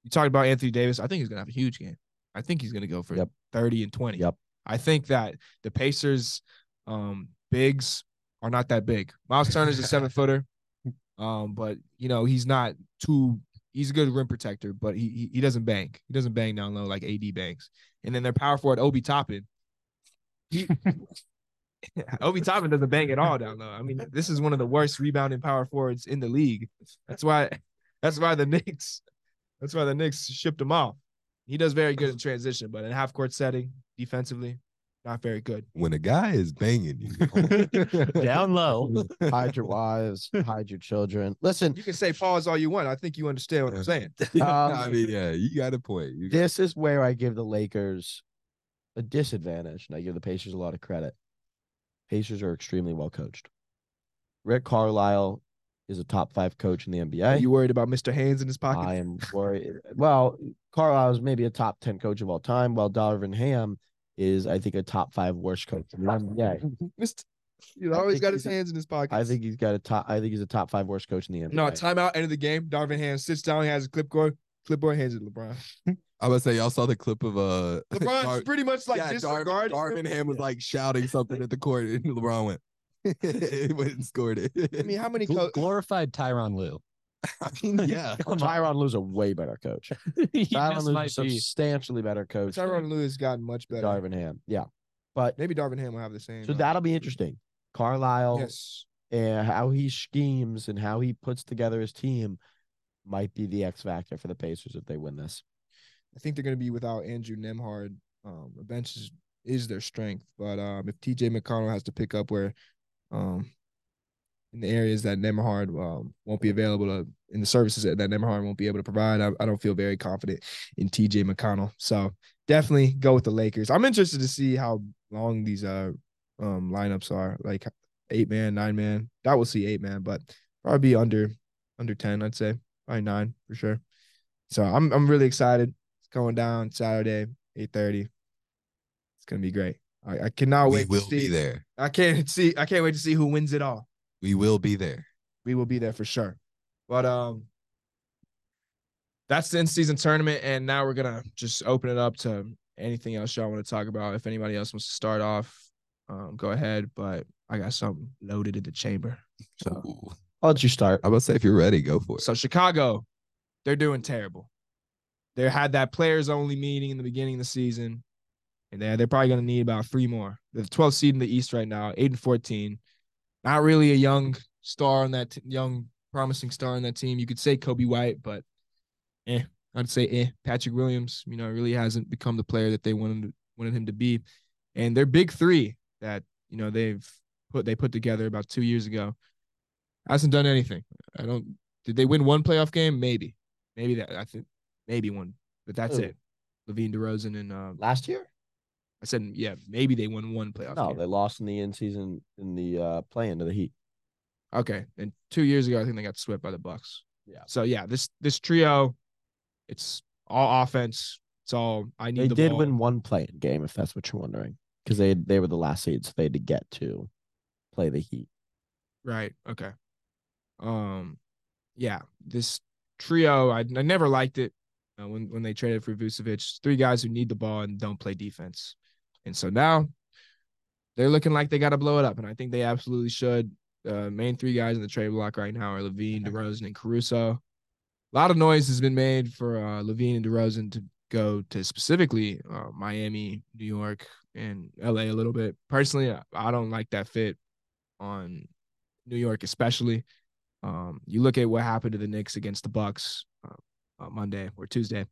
you talked about Anthony Davis. I think he's going to have a huge game. I think he's going to go for Yep. 30 and 20. Yep. I think that the Pacers um, bigs are not that big. Miles Turner's a seven footer, um, but you know he's not too. He's a good rim protector, but he, he doesn't bang. He doesn't bang down low like AD bangs. And then their power forward Obi Toppin. He, Obi Toppin doesn't bang at all down low. I mean, this is one of the worst rebounding power forwards in the league. That's why. That's why the Knicks. That's why the Knicks shipped him off. He does very good in transition, but in half court setting, defensively, not very good. When a guy is banging you, Down low. hide your wives, hide your children. Listen, You can say pause all you want. I think you understand what I'm saying. I Um, mean, yeah, you got a point. You this is where I give the Lakers a disadvantage, and I give the Pacers a lot of credit. Pacers are extremely well coached. Rick Carlisle is a top five coach in the Are NBA. you worried about Mr. Hands in his pocket? I am worried. Well, Carlisle is maybe a top ten coach of all time, while Darvin Ham is, I think, a top five worst coach in the NBA. Mr. He's always got his he's a- hands in his pocket. I think he's got a top. I think he's a top five worst coach in the NBA. no timeout. End of the game. Darvin Ham sits down. He has a clipboard. Clipboard hands it to LeBron. I would say y'all saw the clip of uh LeBron's Dar- pretty much like yeah, Dar- disregarding. Darvin Ham was like shouting something at the court, and LeBron went, he went and scored it. I mean, how many? Gl- Co- glorified Tyronn Lue. I mean, yeah. Tyronn Lue's a way better coach. He Tyronn just Lue's a substantially better coach. than Tyronn Lue has gotten much better. Darvin Ham. Yeah, but Maybe Darvin Ham will have the same. so uh, that'll be interesting. Carlisle Yes. and how he schemes and how he puts together his team might be the X factor for the Pacers if they win this. I think they're going to be without Andrew Nembhard. Um, the bench is, is their strength, but um, if TJ McConnell has to pick up where, um, in the areas that Nembhard um, won't be available to, in the services that, that Nembhard won't be able to provide, I, I don't feel very confident in TJ McConnell. So definitely go with the Lakers. I'm interested to see how long these uh um lineups are, like eight man, nine man. That will see eight man, but probably be under under ten, I'd say, probably nine for sure. So I'm I'm really excited. It's going down Saturday, eight thirty. It's gonna be great. I, I cannot we wait will to see. be there. I can't see. I can't wait to see who wins it all. We will be there. We will be there for sure. But um, that's the in season tournament, and now we're gonna just open it up to anything else y'all want to talk about. If anybody else wants to start off, um, go ahead. But I got something loaded in the chamber. So Ooh. I'll let you start. I'm gonna say if you're ready, go for it. So Chicago, they're doing terrible. They had that players only meeting in the beginning of the season, and they're, they're probably going to need about three more. They're the 12th seed in the East right now, eight and 14. Not really a young star on that t- young promising star on that team. You could say Coby White, but eh, I'd say eh. Patrick Williams, you know, really hasn't become the player that they wanted wanted him to be. And their big three that you know they've put they put together about two years ago hasn't done anything. I don't. Did they win one playoff game? Maybe, maybe that. I think maybe one, but that's Who? it. LaVine DeRozan and uh, Last year? I said yeah, maybe they won one playoff No, game. they lost in the end season in the uh play into the Heat. Okay, and two years ago, I think they got swept by the Bucks. Yeah. So yeah, this this trio, it's all offense. It's all I need. They the did ball. win one play-in game, if that's what you're wondering, because they they were the last seed, so they had to get to play the Heat. Right. Okay. Um, yeah, this trio, I, I never liked it uh, when when they traded for Vucevic. Three guys who need the ball and don't play defense, and so now they're looking like they got to blow it up, and I think they absolutely should. Uh, main three guys in the trade block right now are LaVine, DeRozan, and Caruso. A lot of noise has been made for uh, LaVine and DeRozan to go to specifically uh, Miami, New York, and LA a little bit. Personally, I, don't like that fit on New York, especially. Um, you look at what happened to the Knicks against the Bucks uh, uh, Monday or Tuesday.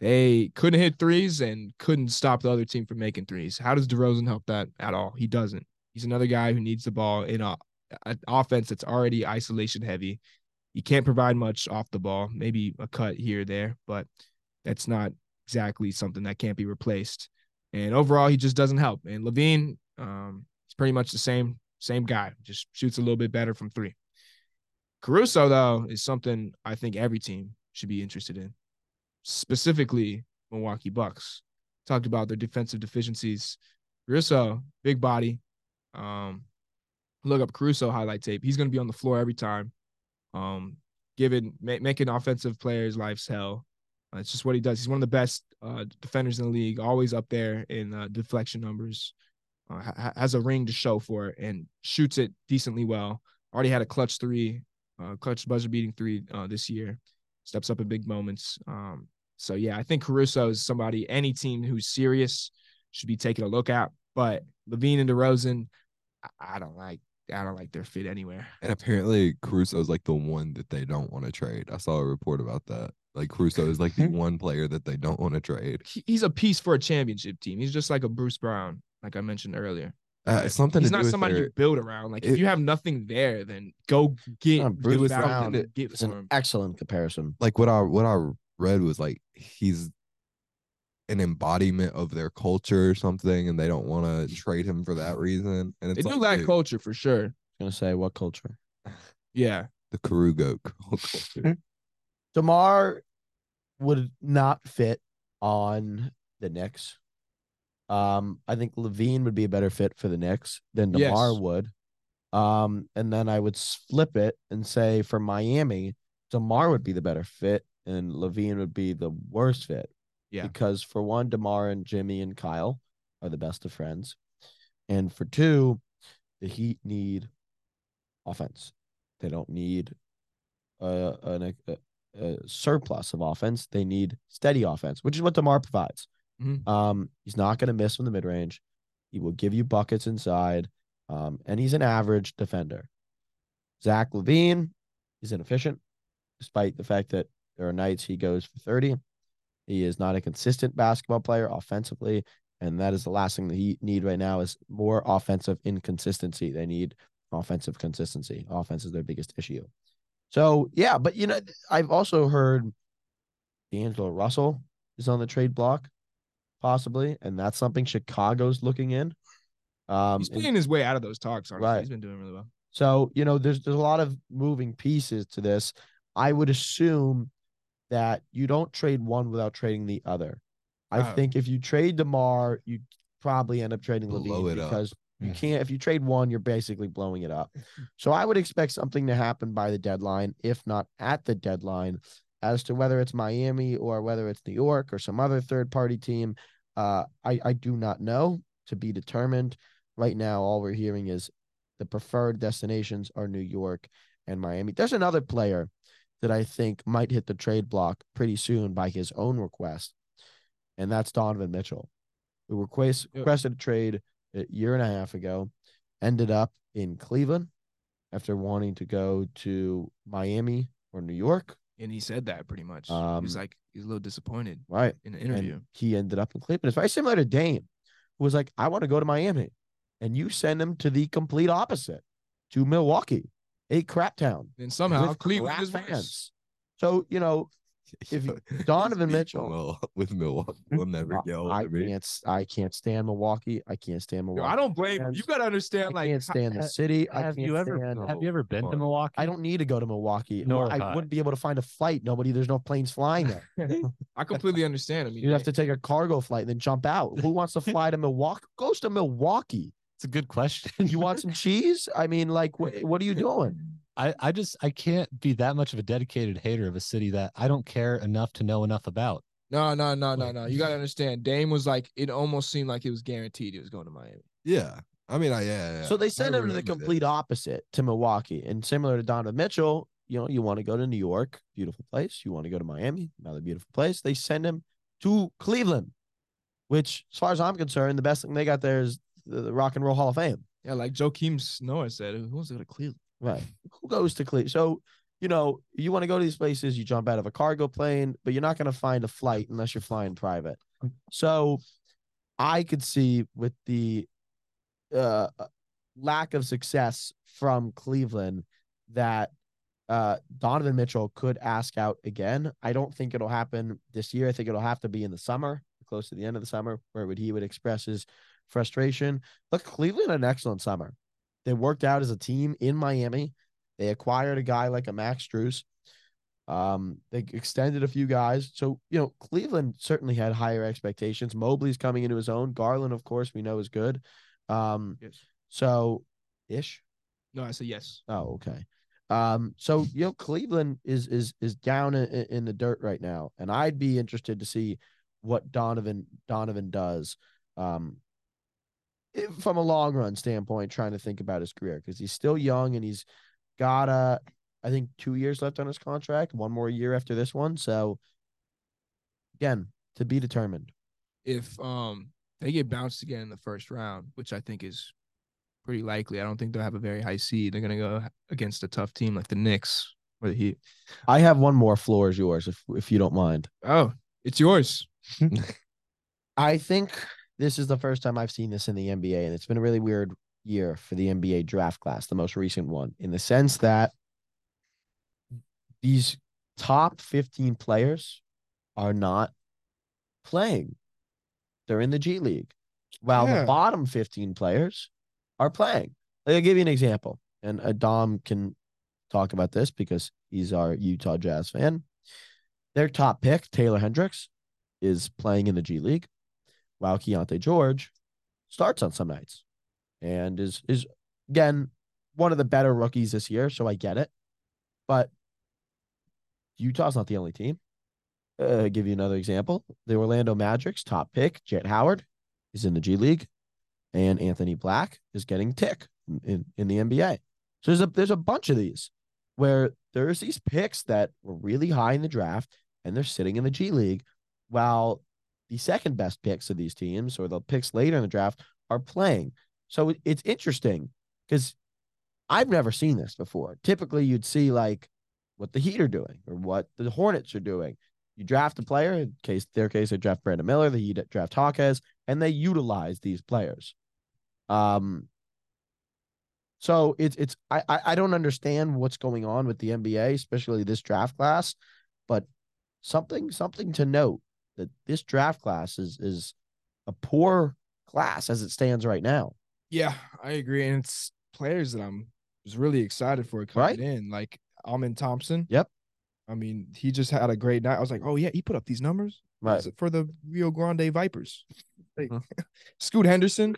They couldn't hit threes and couldn't stop the other team from making threes. How does DeRozan help that at all? He doesn't. He's another guy who needs the ball in a, an offense that's already isolation heavy. He can't provide much off the ball, maybe a cut here or there, but that's not exactly something that can't be replaced. And overall, he just doesn't help. And LaVine, um, he's pretty much the same same guy, just shoots a little bit better from three. Caruso, though, is something I think every team should be interested in, specifically Milwaukee Bucks. Talked about their defensive deficiencies. Caruso, big body, um, look up Caruso highlight tape. He's going to be on the floor every time, um, giving ma- making offensive players' lives hell. Uh, it's just what he does. He's one of the best uh, defenders in the league, always up there in uh, deflection numbers. Uh, ha- has a ring to show for it and shoots it decently well. Already had a clutch three, uh, clutch buzzer beating three uh, this year. Steps up in big moments. Um, so yeah, I think Caruso is somebody any team who's serious should be taking a look at. But LaVine and DeRozan, I, I don't like. I don't like their fit anywhere. And apparently Caruso is like the one that they don't want to trade. I saw a report about that. Like Caruso is like the one player that they don't want to trade. He's a piece for a championship team. He's just like a Bruce Brown, like I mentioned earlier. Uh, it's something He's to do not with somebody their- you build around. Like if you have nothing there, then go get Uh, Bruce Bruce Brown Brown. did Get It's an him. excellent comparison. like what I what I read was like he's an embodiment of their culture or something, and they don't want to trade him for that reason. And it's They do like lack dude, culture for sure. gonna say what culture? Yeah. the Karugo culture. Demar would not fit on the Knicks. Um, I think LaVine would be a better fit for the Knicks than Demar Yes. would. Um, and then I would flip it and say for Miami, Demar would be the better fit, and LaVine would be the worst fit. Yeah. Because for one, Demar and Jimmy and Kyle are the best of friends, and for two, the Heat need offense. They don't need uh, an, a, a surplus of offense. They need steady offense, which is what Demar provides. Mhm. Um, he's not going to miss from the mid range. He will give you buckets inside, um, and he's an average defender. Zach LaVine, is inefficient, despite the fact that there are nights he goes for 30. He is not a consistent basketball player offensively, and that is the last thing that he need right now is more offensive inconsistency. They need offensive consistency. Offense is their biggest issue. So yeah, but you know, I've also heard D'Angelo Russell is on the trade block, possibly, and that's something Chicago's looking in. Um, He's and- playing his way out of those talks. Honestly. Right. He's been doing really well. so, you know, there's there's a lot of moving pieces to this. I would assume that you don't trade one without trading the other. I Oh. think if you trade DeMar, you probably end up trading Blow LaVine it up. because you can't if you trade one, you're basically blowing it up. So I would expect something to happen by the deadline, if not at the deadline, as to whether it's Miami or whether it's New York or some other third party team. Uh, I, I do not know to be determined. Right now, all we're hearing is the preferred destinations are New York and Miami. There's another player that I think might hit the trade block pretty soon by his own request, and that's Donovan Mitchell, who request, requested a trade a year and a half ago, ended up in Cleveland after wanting to go to Miami or New York. And he said that pretty much. Um, was like, he's a little disappointed Right. in the interview. And he ended up in Cleveland. It's very similar to Dame, who was like, I want to go to Miami. And you send him to the complete opposite, to Milwaukee, a crap town. And somehow Cleveland fans. So, you know, If Donovan Mitchell- Well, with Milwaukee, will never get old I me. can't s- I can't stand Milwaukee. I can't stand Yo, Milwaukee. I don't blame you. fans. You gotta understand, I like can't stand the ha- city. I have can't you ever stand have you ever been to Milwaukee? I don't need to go to Milwaukee. Nor I I. wouldn't be able to find a flight. Nobody, there's no planes flying there. I completely understand. I mean, You'd have to take a cargo flight and then jump out. Who wants to fly to Milwaukee? Goes to Milwaukee. It's a good question. You want some cheese? I mean, like, what, what are you doing? I, I just I can't be that much of a dedicated hater of a city that I don't care enough to know enough about. no, no, no, no, no. You gotta understand. Dame was like, it almost seemed like it was guaranteed he was going to Miami. Yeah. I mean, I yeah. yeah So they sent him to the remember that. complete opposite to Milwaukee. And similar to Donovan Mitchell, you know, you want to go to New York, beautiful place. You want to go to Miami, another beautiful place. They send him to Cleveland, which, as far as I'm concerned, the best thing they got there is the, the Rock and Roll Hall of Fame. Yeah, like Joakim Noah said, who wants to go to Cleveland? Right. Who goes to Cleveland? So, you know, you want to go to these places, you jump out of a cargo plane, but you're not going to find a flight unless you're flying private. So I could see with the uh, lack of success from Cleveland that uh, Donovan Mitchell could ask out again. I don't think it'll happen this year. I think it'll have to be in the summer, close to the end of the summer, where would he would express his frustration. Look, Cleveland had an excellent summer. They worked out as a team in Miami. They acquired a guy like a Max Strus. Um, they extended a few guys. So, you know, Cleveland certainly had higher expectations. Mobley's coming into his own. Garland, of course, we know is good. Um, Yes. so ish. No, I said yes. Oh, okay. Um, so you know, Cleveland is is is down in, in the dirt right now, and I'd be interested to see what Donovan Donovan does. Um, from a long run standpoint, trying to think about his career because he's still young and he's got uh, I think two years left on his contract, one more year after this one. So again, to be determined. If um they get bounced again in the first round, which I think is pretty likely, I don't think they'll have a very high seed. They're gonna go against a tough team like the Knicks or the Heat. I have one more floor is yours if if you don't mind. Oh, it's yours. I think this is the first time I've seen this in the NBA, and it's been a really weird year for the NBA draft class, the most recent one, in the sense that these top 15 players are not playing. They're in the G League, while Yeah. the bottom 15 players are playing. I'll give you an example, and uh, Adam can talk about this because he's our Utah Jazz fan. Their top pick, Taylor Hendricks, is playing in the G League, while Keyonte George starts on some nights and is is again one of the better rookies this year. So I get it, but Utah's not the only team. Uh, give you another example: the Orlando Magic's top pick, Jett Howard, is in the G League, and Anthony Black is getting tick in, in, in the NBA. So there's a there's a bunch of these where there's these picks that were really high in the draft and they're sitting in the G League, while the second best picks of these teams or the picks later in the draft are playing. So it's interesting because I've never seen this before. Typically, you'd see like what the Heat are doing or what the Hornets are doing. You draft a player, in case their case they draft Brandon Miller, the Heat draft Hawkes, and they utilize these players. Um, so it's it's I I don't understand what's going on with the NBA, especially this draft class, but something something to note that this draft class is is a poor class as it stands right now. Yeah, I agree. And it's players that I'm was really excited for coming Right. in. Like Amen Thompson. Yep. I mean, he just had a great night. I was like, oh yeah, he put up these numbers. right. for the Rio Grande Vipers. Like, mm-hmm. Scoot Henderson.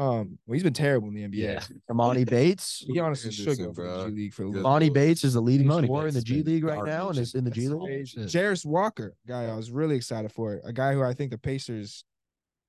Um, well, he's been terrible in the NBA. Yeah. Emoni Bates. He honestly should Henderson, go for the. G League for a little. Emoni Bates is the leading Emoni scorer in the G League right now, and garbage. is in the G League. crazy. Shit. Jarace Walker, guy I was really excited for. A guy who I think the Pacers,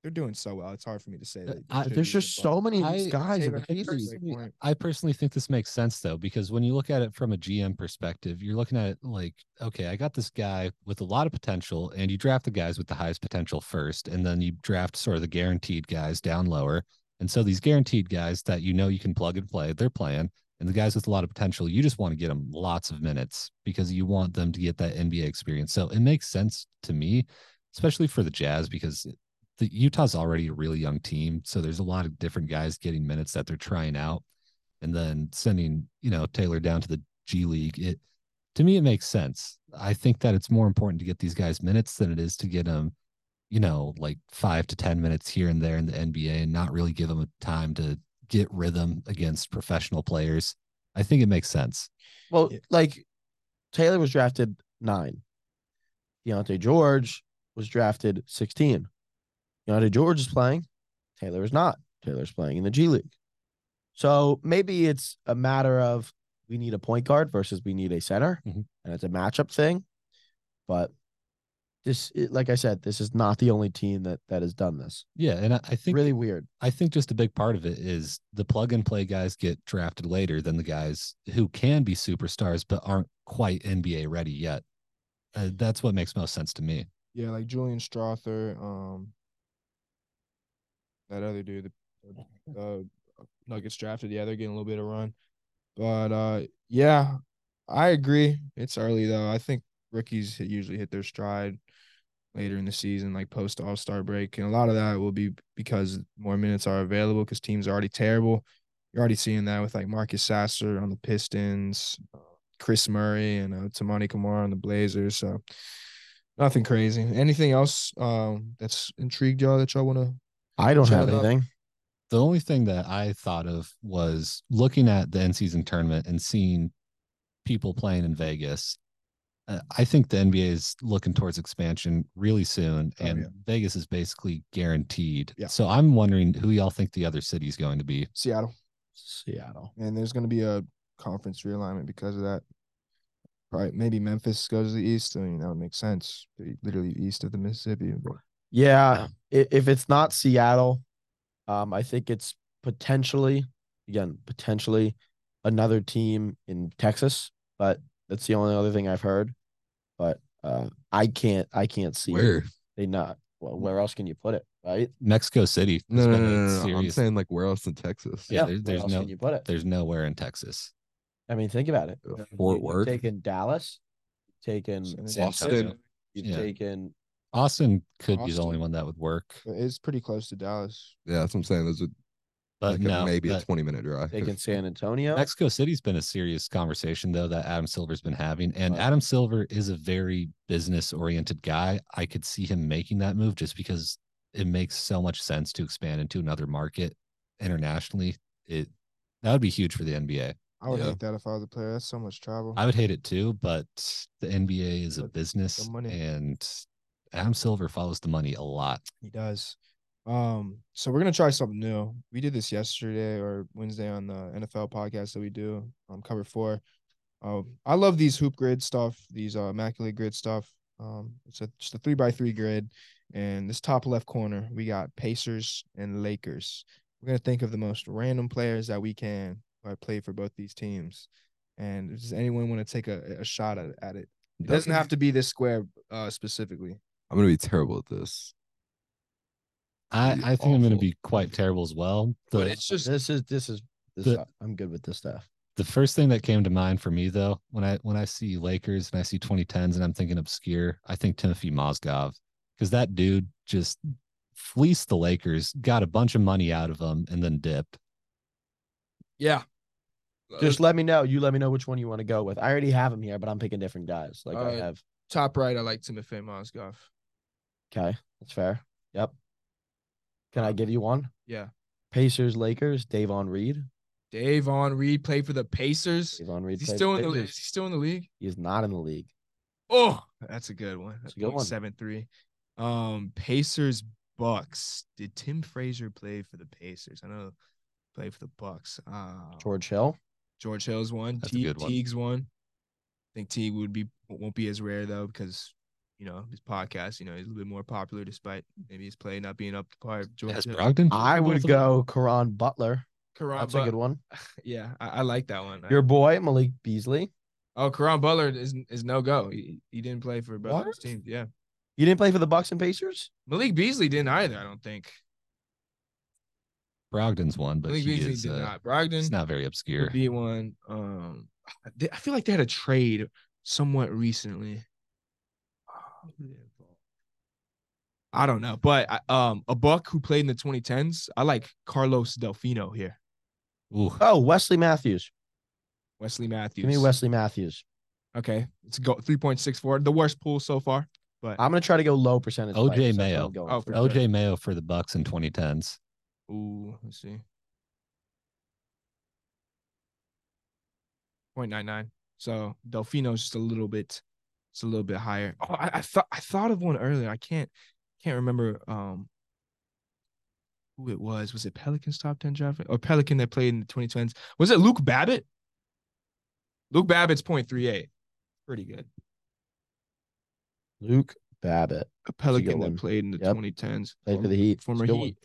they're doing so well. It's hard for me to say. That I- There's just above. so many I- guys in Taylor the G Hendricks, League. like, point. I personally think this makes sense though, because when you look at it from a GM perspective, you're looking at it like, okay, I got this guy with a lot of potential, and you draft the guys with the highest potential first, and then you draft sort of the guaranteed guys down lower. And so these guaranteed guys that you know you can plug and play, they're playing. And the guys with a lot of potential, you just want to get them lots of minutes because you want them to get that NBA experience. So it makes sense to me, especially for the Jazz, because the Utah's already a really young team. So there's a lot of different guys getting minutes that they're trying out. And then sending, you know, Taylor down to the G League. It to me, it makes sense. I think that it's more important to get these guys minutes than it is to get them, you know, like five to 10 minutes here and there in the NBA and not really give them a time to get rhythm against professional players. I think it makes sense. Well, like Taylor was drafted nine. Deontay George was drafted 16. Deontay George is playing. Taylor is not. Taylor's playing in the G League. So maybe it's a matter of we need a point guard versus we need a center, Mhm. and it's a matchup thing. But this, like I said, this is not the only team that that has done this. Yeah. And I, I think really weird. I think just a big part of it is the plug and play guys get drafted later than the guys who can be superstars but aren't quite NBA ready yet. Uh, that's what makes most sense to me. Yeah, like Julian Strawther, um, that other dude, the uh, Nuggets drafted. Yeah, they're getting a little bit of run, but uh, yeah, I agree. It's early though. I think rookies usually hit their stride later in the season, like post All Star break, and a lot of that will be because more minutes are available because teams are already terrible. You're already seeing that with like Marcus Sasser on the Pistons, uh, Kris Murray, and uh, Toumani Camara on the Blazers. So nothing crazy. Anything else um that's intrigued y'all that y'all want to? I don't Shut have up. anything. The only thing that I thought of was looking at the end season tournament and seeing people playing in Vegas. Uh, I think the NBA is looking towards expansion really soon, Oh, and yeah. Vegas is basically guaranteed. Yeah. So I'm wondering who y'all think the other city is going to be. Seattle. Seattle. and there's going to be a conference realignment because of that. Right, maybe Memphis goes to the east. I mean, that would make sense. Literally east of the Mississippi. Yeah, if it's not Seattle, um, I think it's potentially again potentially another team in Texas, but that's the only other thing I've heard. But uh, I can't I can't see Where? they not. Well, where else can you put it, right? Mexico City. No, no, no, no, no. I'm saying like where else in Texas? Yeah, there- where there's else no- can you put it? There's nowhere in Texas. I mean, think about it. Fort you've Worth. taken Dallas, taken San San Austin. You've Yeah. taken Austin could be the only one that would work, It's pretty close to Dallas. Yeah, that's what I'm saying. Those would but like a- no, maybe a 20 minute drive. taken San Antonio. Mexico City's been a serious conversation though that Adam Silver's been having, and Right. Adam Silver is a very business oriented guy. I could see him making that move just because it makes so much sense to expand into another market internationally. It that would be huge for the NBA. I would Yeah. hate that if I was a player. That's so much travel. I would hate it too, but the NBA is a business, money. and Adam Silver follows the money a lot. He does. Um, so we're gonna try something new. We did this yesterday or Wednesday on the NFL podcast that we do, um, cover four. Um, I love these hoop grid stuff, these uh immaculate grid stuff. Um, it's a just a three by three grid, and this top left corner we got Pacers and Lakers. We're gonna think of the most random players that we can who have played for both these teams. And does anyone want to take a, a shot at, at it? It doesn't have to be this square uh specifically. I'm gonna be terrible at this. I, I think I'm going to be quite terrible as well. But it's just this is this is this. The- I'm good with this stuff. the first thing that came to mind for me though, when I when I see Lakers and I see 2010s and I'm thinking obscure, I think Timothy Mozgov because that dude just fleeced the Lakers, got a bunch of money out of them, and then dipped. yeah. Just let me know. You let me know which one you want to go with. I already have them here, but I'm picking different guys. Like I Uh, have. top right, I like Timothy Mozgov. Okay, that's fair. Yep. Can I give you one? Yeah. Pacers, Lakers, Davon Reed. Davon Reed played for the Pacers. Davon Reed. Is he played still for in the Pacers. is he still in the league? He's not in the league. Oh, that's a good one. That's a good one. Seven three. Um, Pacers Bucks. Did Tim Frazier play for the Pacers? I know play for the Bucks. Uh, George Hill. George Hill's one. That's a good one. Teague's one. I think Teague would be won't be as rare though because you know his podcast. You know he's a little bit more popular despite maybe his play not being up to par. of Has Hill. Brogdon? I would go Caron Butler. Caron That's a good one. Yeah, I, I like that one. Your boy Malik Beasley. Oh, Caron Butler is is no go. He, he didn't play for both his teams. Yeah, You didn't play for the Bucks and Pacers. Malik Beasley didn't either. I don't think Brogdon's one, but Malik he Beasley is did uh, not. Brogdon It's not very obscure. would be one. Um, I feel like they had a trade somewhat recently. I don't know, but um, a buck who played in the 2010s. I like Carlos Delfino here. Ooh, Oh, Wesley Matthews. Wesley Matthews. Give me Wesley Matthews. Okay, it's go three point six four. The worst pool so far, but I'm gonna try to go low percentage. OJ players. Mayo. I'm Oh, for. for sure. OJ Mayo for the Bucks in 2010s. Ooh, let's see. 0.99. So Delfino's just a little bit, it's a little bit higher. Oh, I, I thought I thought of one earlier. I can't can't remember um who it was. Was it Pelicans top 10 draft or Pelican that played in the 2010s? Was it Luke Babbitt? Luke Babbitt's 0.38. Pretty good. Luke Babbitt A Pelican that played in the Yep. 2010s. played for the Heat. former good one. Heat.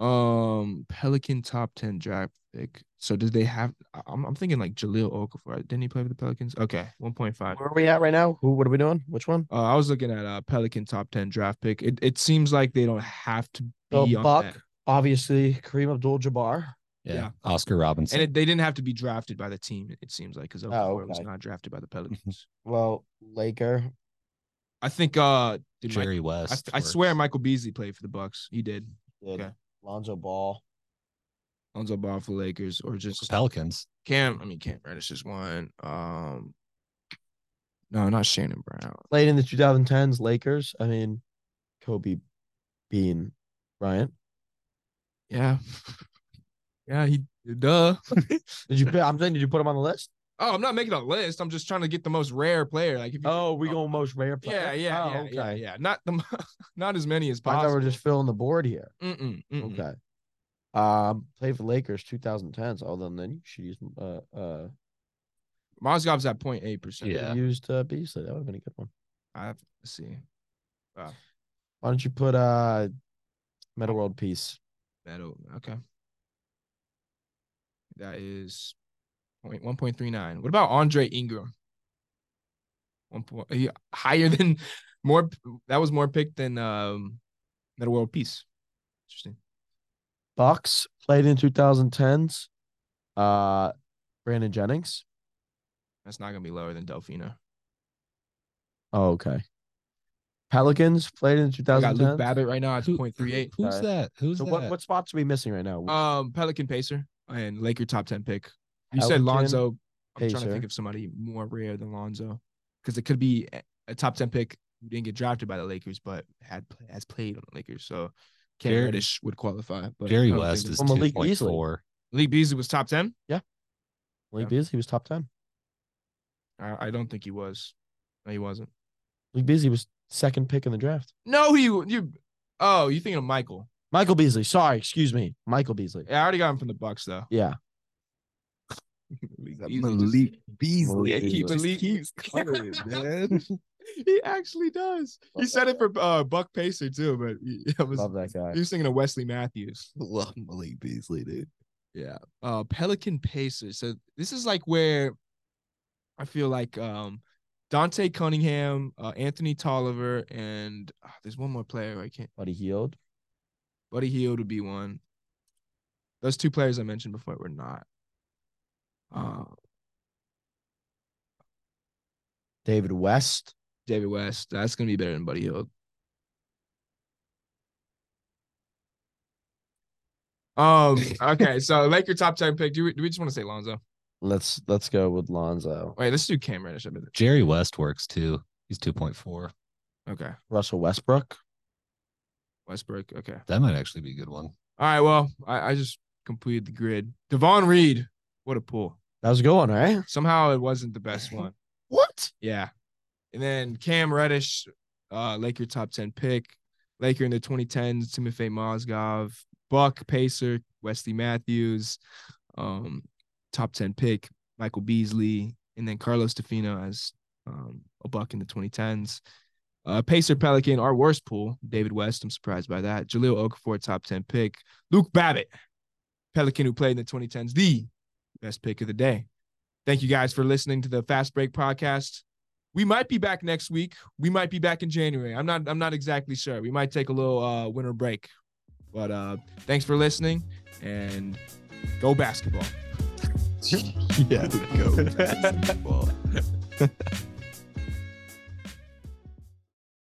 Um, Pelican top ten draft pick. So did they have? I- I'm, I'm thinking like Jahlil Okafor. Didn't he play for the Pelicans? Okay, one point five. Where are we at right now? Who? What are we doing? Which one? Uh, I was looking at a Pelican top ten draft pick. It it seems like they don't have to So be on Buck, that. obviously Kareem Abdul-Jabbar. Yeah. Yeah. Oscar Robinson. and it, they didn't have to be drafted by the team. It, it seems like because Okafor was okay. not drafted by the Pelicans. Well, Laker. I think uh, did Mike- Jerry I, West. I swear. Michael Beasley played for the Bucks. He did. Did Okay. Lonzo Ball. Lonzo Ball for Lakers or just Pelicans. Cam. I mean Cam Reddish is one. Um, no, not Shannon Brown. Played in the 2010s Lakers. I mean, Kobe Bean Bryant. Yeah. Yeah, he duh. Did you? I'm saying, did you put him on the list? oh, I'm not making a list. I'm just trying to get the most rare player. Like if you, Oh, we going most rare Yeah, player. yeah, Oh, yeah, okay. yeah, yeah. Not the not as many as I thought possible. we're just filling the board here. Mm-mm, mm-mm. Okay. Um, played for Lakers 2010s. Although then you should use uh uh Mozgov's at 0.8 percent. Yeah. used uh, Beasley. That would have been a good one. I have to see. Why don't you put uh Metta World Peace? Metta. Okay. That is point one point three nine. What about Andre Ingram? One point he, higher than more. That was more picked than um, Metta World Peace. Interesting. Bucks played in 2010s. Uh, Brandon Jennings. That's not gonna be lower than Delfino. Oh, okay. Pelicans played in I got 2010s. Luke Babbitt right now at Who- point three eight. Who's Okay. that? Who's So that? what what spots are we missing right now? Um, Pelican Pacer and Laker top ten pick. You said Lonzo. I'm trying to think of somebody more rare than Lonzo because it could be a- a top ten pick who didn't get drafted by the Lakers but had has played on the Lakers. So Cam Jerry- Reddish would qualify. But Jerry West is Well, Malik point Beasley. four. Malik Beasley was top ten. Yeah, Malik yeah. Beasley was top 10. I, I don't think he was. No, he wasn't. Malik Beasley was second pick in the draft. No, he you. Oh, you thinking of Michael? Michael Beasley. Sorry, excuse me. Michael Beasley. Yeah, I already got him from the Bucks though. Yeah. Malik Beasley just- Malik Beasley. Malik He just Malik- keeps coming, man. he actually does. He said it for uh, Buck Pacer too, but he, I was Love that guy. he was thinking of Wesley Matthews. Love Malik Beasley, dude. Yeah. Uh Pelican Pacers. So this is like where I feel like um Dante Cunningham, uh, Anthony Tolliver, and ah, there's one more player I can't Buddy Hield. Buddy Hield would be one. Those two players I mentioned before were not. Uh David West. David West. That's gonna be better than Buddy Hield. Um, okay, so Laker top 10 pick. Do we, do we just want to say Lonzo? Let's let's go with Lonzo. Wait, let's do Cam Reddish. I bet. Jerry West works too. He's two point four. Okay. Russell Westbrook. Westbrook. Okay. That might actually be a good one. All right. Well, I, I just completed the grid. Davon Reed. What a pull. That was a good one, right? Somehow it wasn't the best one. What? Yeah. And then Cam Reddish, uh, Laker top 10 pick. Laker in the 2010s, Timothy Mozgov, Buck Pacer, Wesley Matthews, um, top 10 pick, Michael Beasley, and then Carlos Stefano as um, a Buck in the 2010s. Uh, Pacer Pelican, our worst pool, David West. I'm surprised by that. Jahlil Okafor, top 10 pick. Luke Babbitt, Pelican who played in the 2010s, the best pick of the day. Thank you guys for listening to the Fast Break podcast. We might be back next week. We might be back in January. I'm not I'm not exactly sure. We might take a little uh winter break. But uh thanks for listening and go basketball. yeah, go basketball.